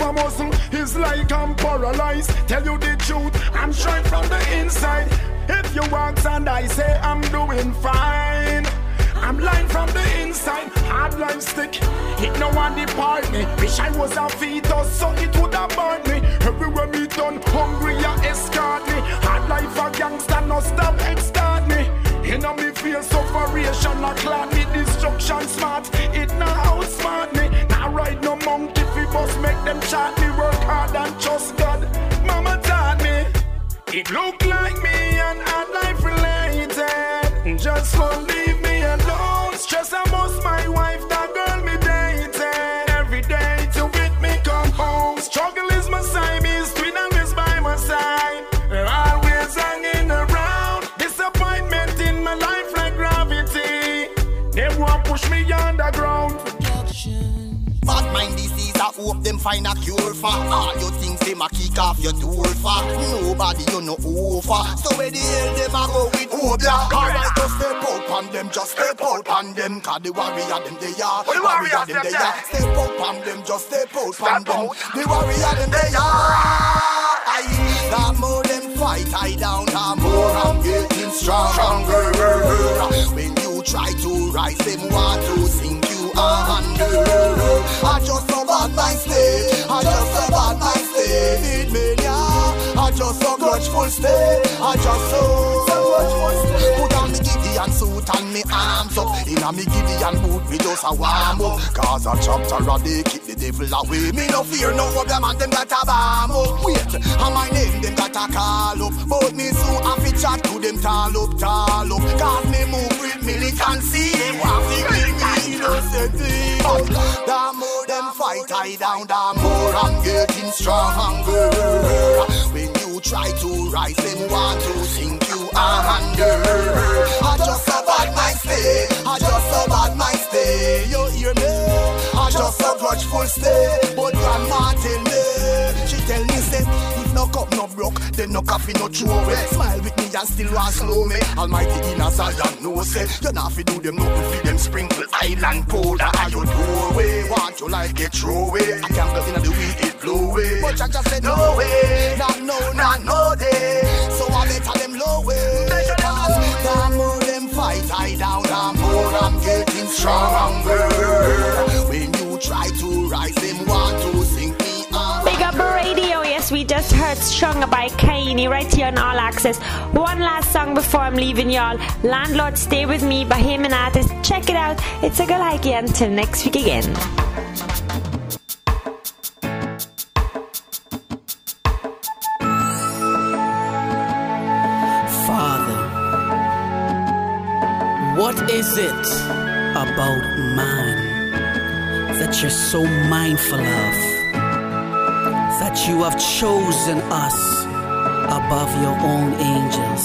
A muscle, it's like I'm paralyzed. Tell you the truth, I'm straight from the inside. If you ask and I say I'm doing fine. I'm lying from the inside, hard life stick. It no one depart me. Wish I was a fetus, so it would have burned me. Everywhere me done, hungry ya escort me. Hard life a gangster, no stop extort me. Know me feel sufferation, not clan me destruction smart. It not outsmart me. Ride no monkey fi bus make them chat me. Work hard and trust God. Mama taught me. It look like me and hard life related. Just won't leave me alone. Stress about my wife, that hope them find a cure for. All your things, them a kick off your door for. Nobody you know over So where the hell them a go with yeah Alright, just step out on them, just step out on them. Cause the warrior them they are. The warriors them they are. Step out on them, just step out on them. The warrior them they are. Aye, The more them fight, I down The more I'm getting stronger. When you try to rise, them want to sink under. I just a bad mind state. I just a bad mind state. Need me, yeah I just a grudgeful state. I just so grudgeful state. Put on me Gideon suit and me arms up. Inna me Gideon boot me just a warm up. Cause a chapter a day keep the devil away Me no fear no of them and them got a bomb up. Wait, and my name them got a call up. But me soon have to chat to them tall up, tall up. Cause me move with militancy Them want to kill me innocently the more them fight I down The more I'm getting stronger When you try to rise Them want to sink under. I just a bad mind stay. I just a bad mind stay. You hear me? I just a grudgeful stay. But grandma tell me broke Then no coffee no throw away Smile with me and still want slow me. Almighty in a Zion no say. You not fi do them nothing fi them sprinkle Island powder. At your doorway? Want you like it throw away I can't go in the way it blow away. But I just said no way Not no, not no day. So I better them low way. Cause the more them fight I down The more I'm getting stronger When you try to rise them want to we just heard Stronger by Kaini right here on All Axe-S. One last song before I'm leaving y'all. Landlord Stay With Me by him and artist. Check it out. It's a good idea. Until next week again. Father, what is it about man that you're so mindful of? That you have chosen us above your own angels?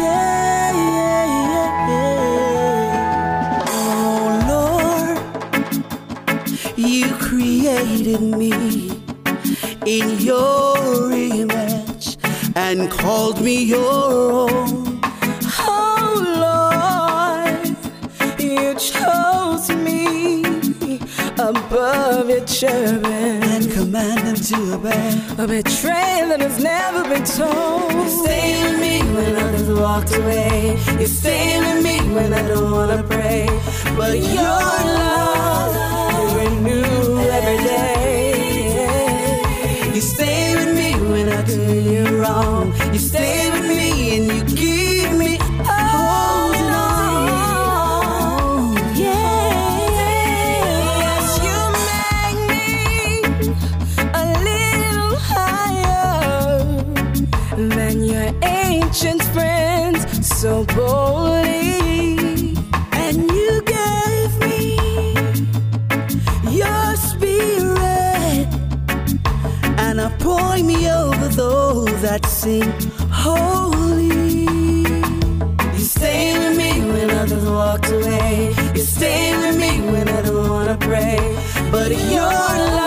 Yeah. Oh Lord, you created me in your image and called me your own. Above your cherubim and command them to obey. A betrayal that has never been told. You stay with me when others walked away. You stay with me when I don't wanna pray. But your love you renew every day. You stay with me when I do you wrong. You stay with me and you keep so boldly. And you gave me your spirit and appoint me over those that sing holy. You stay with me when others walked away. You stay with me when I don't wanna pray. But your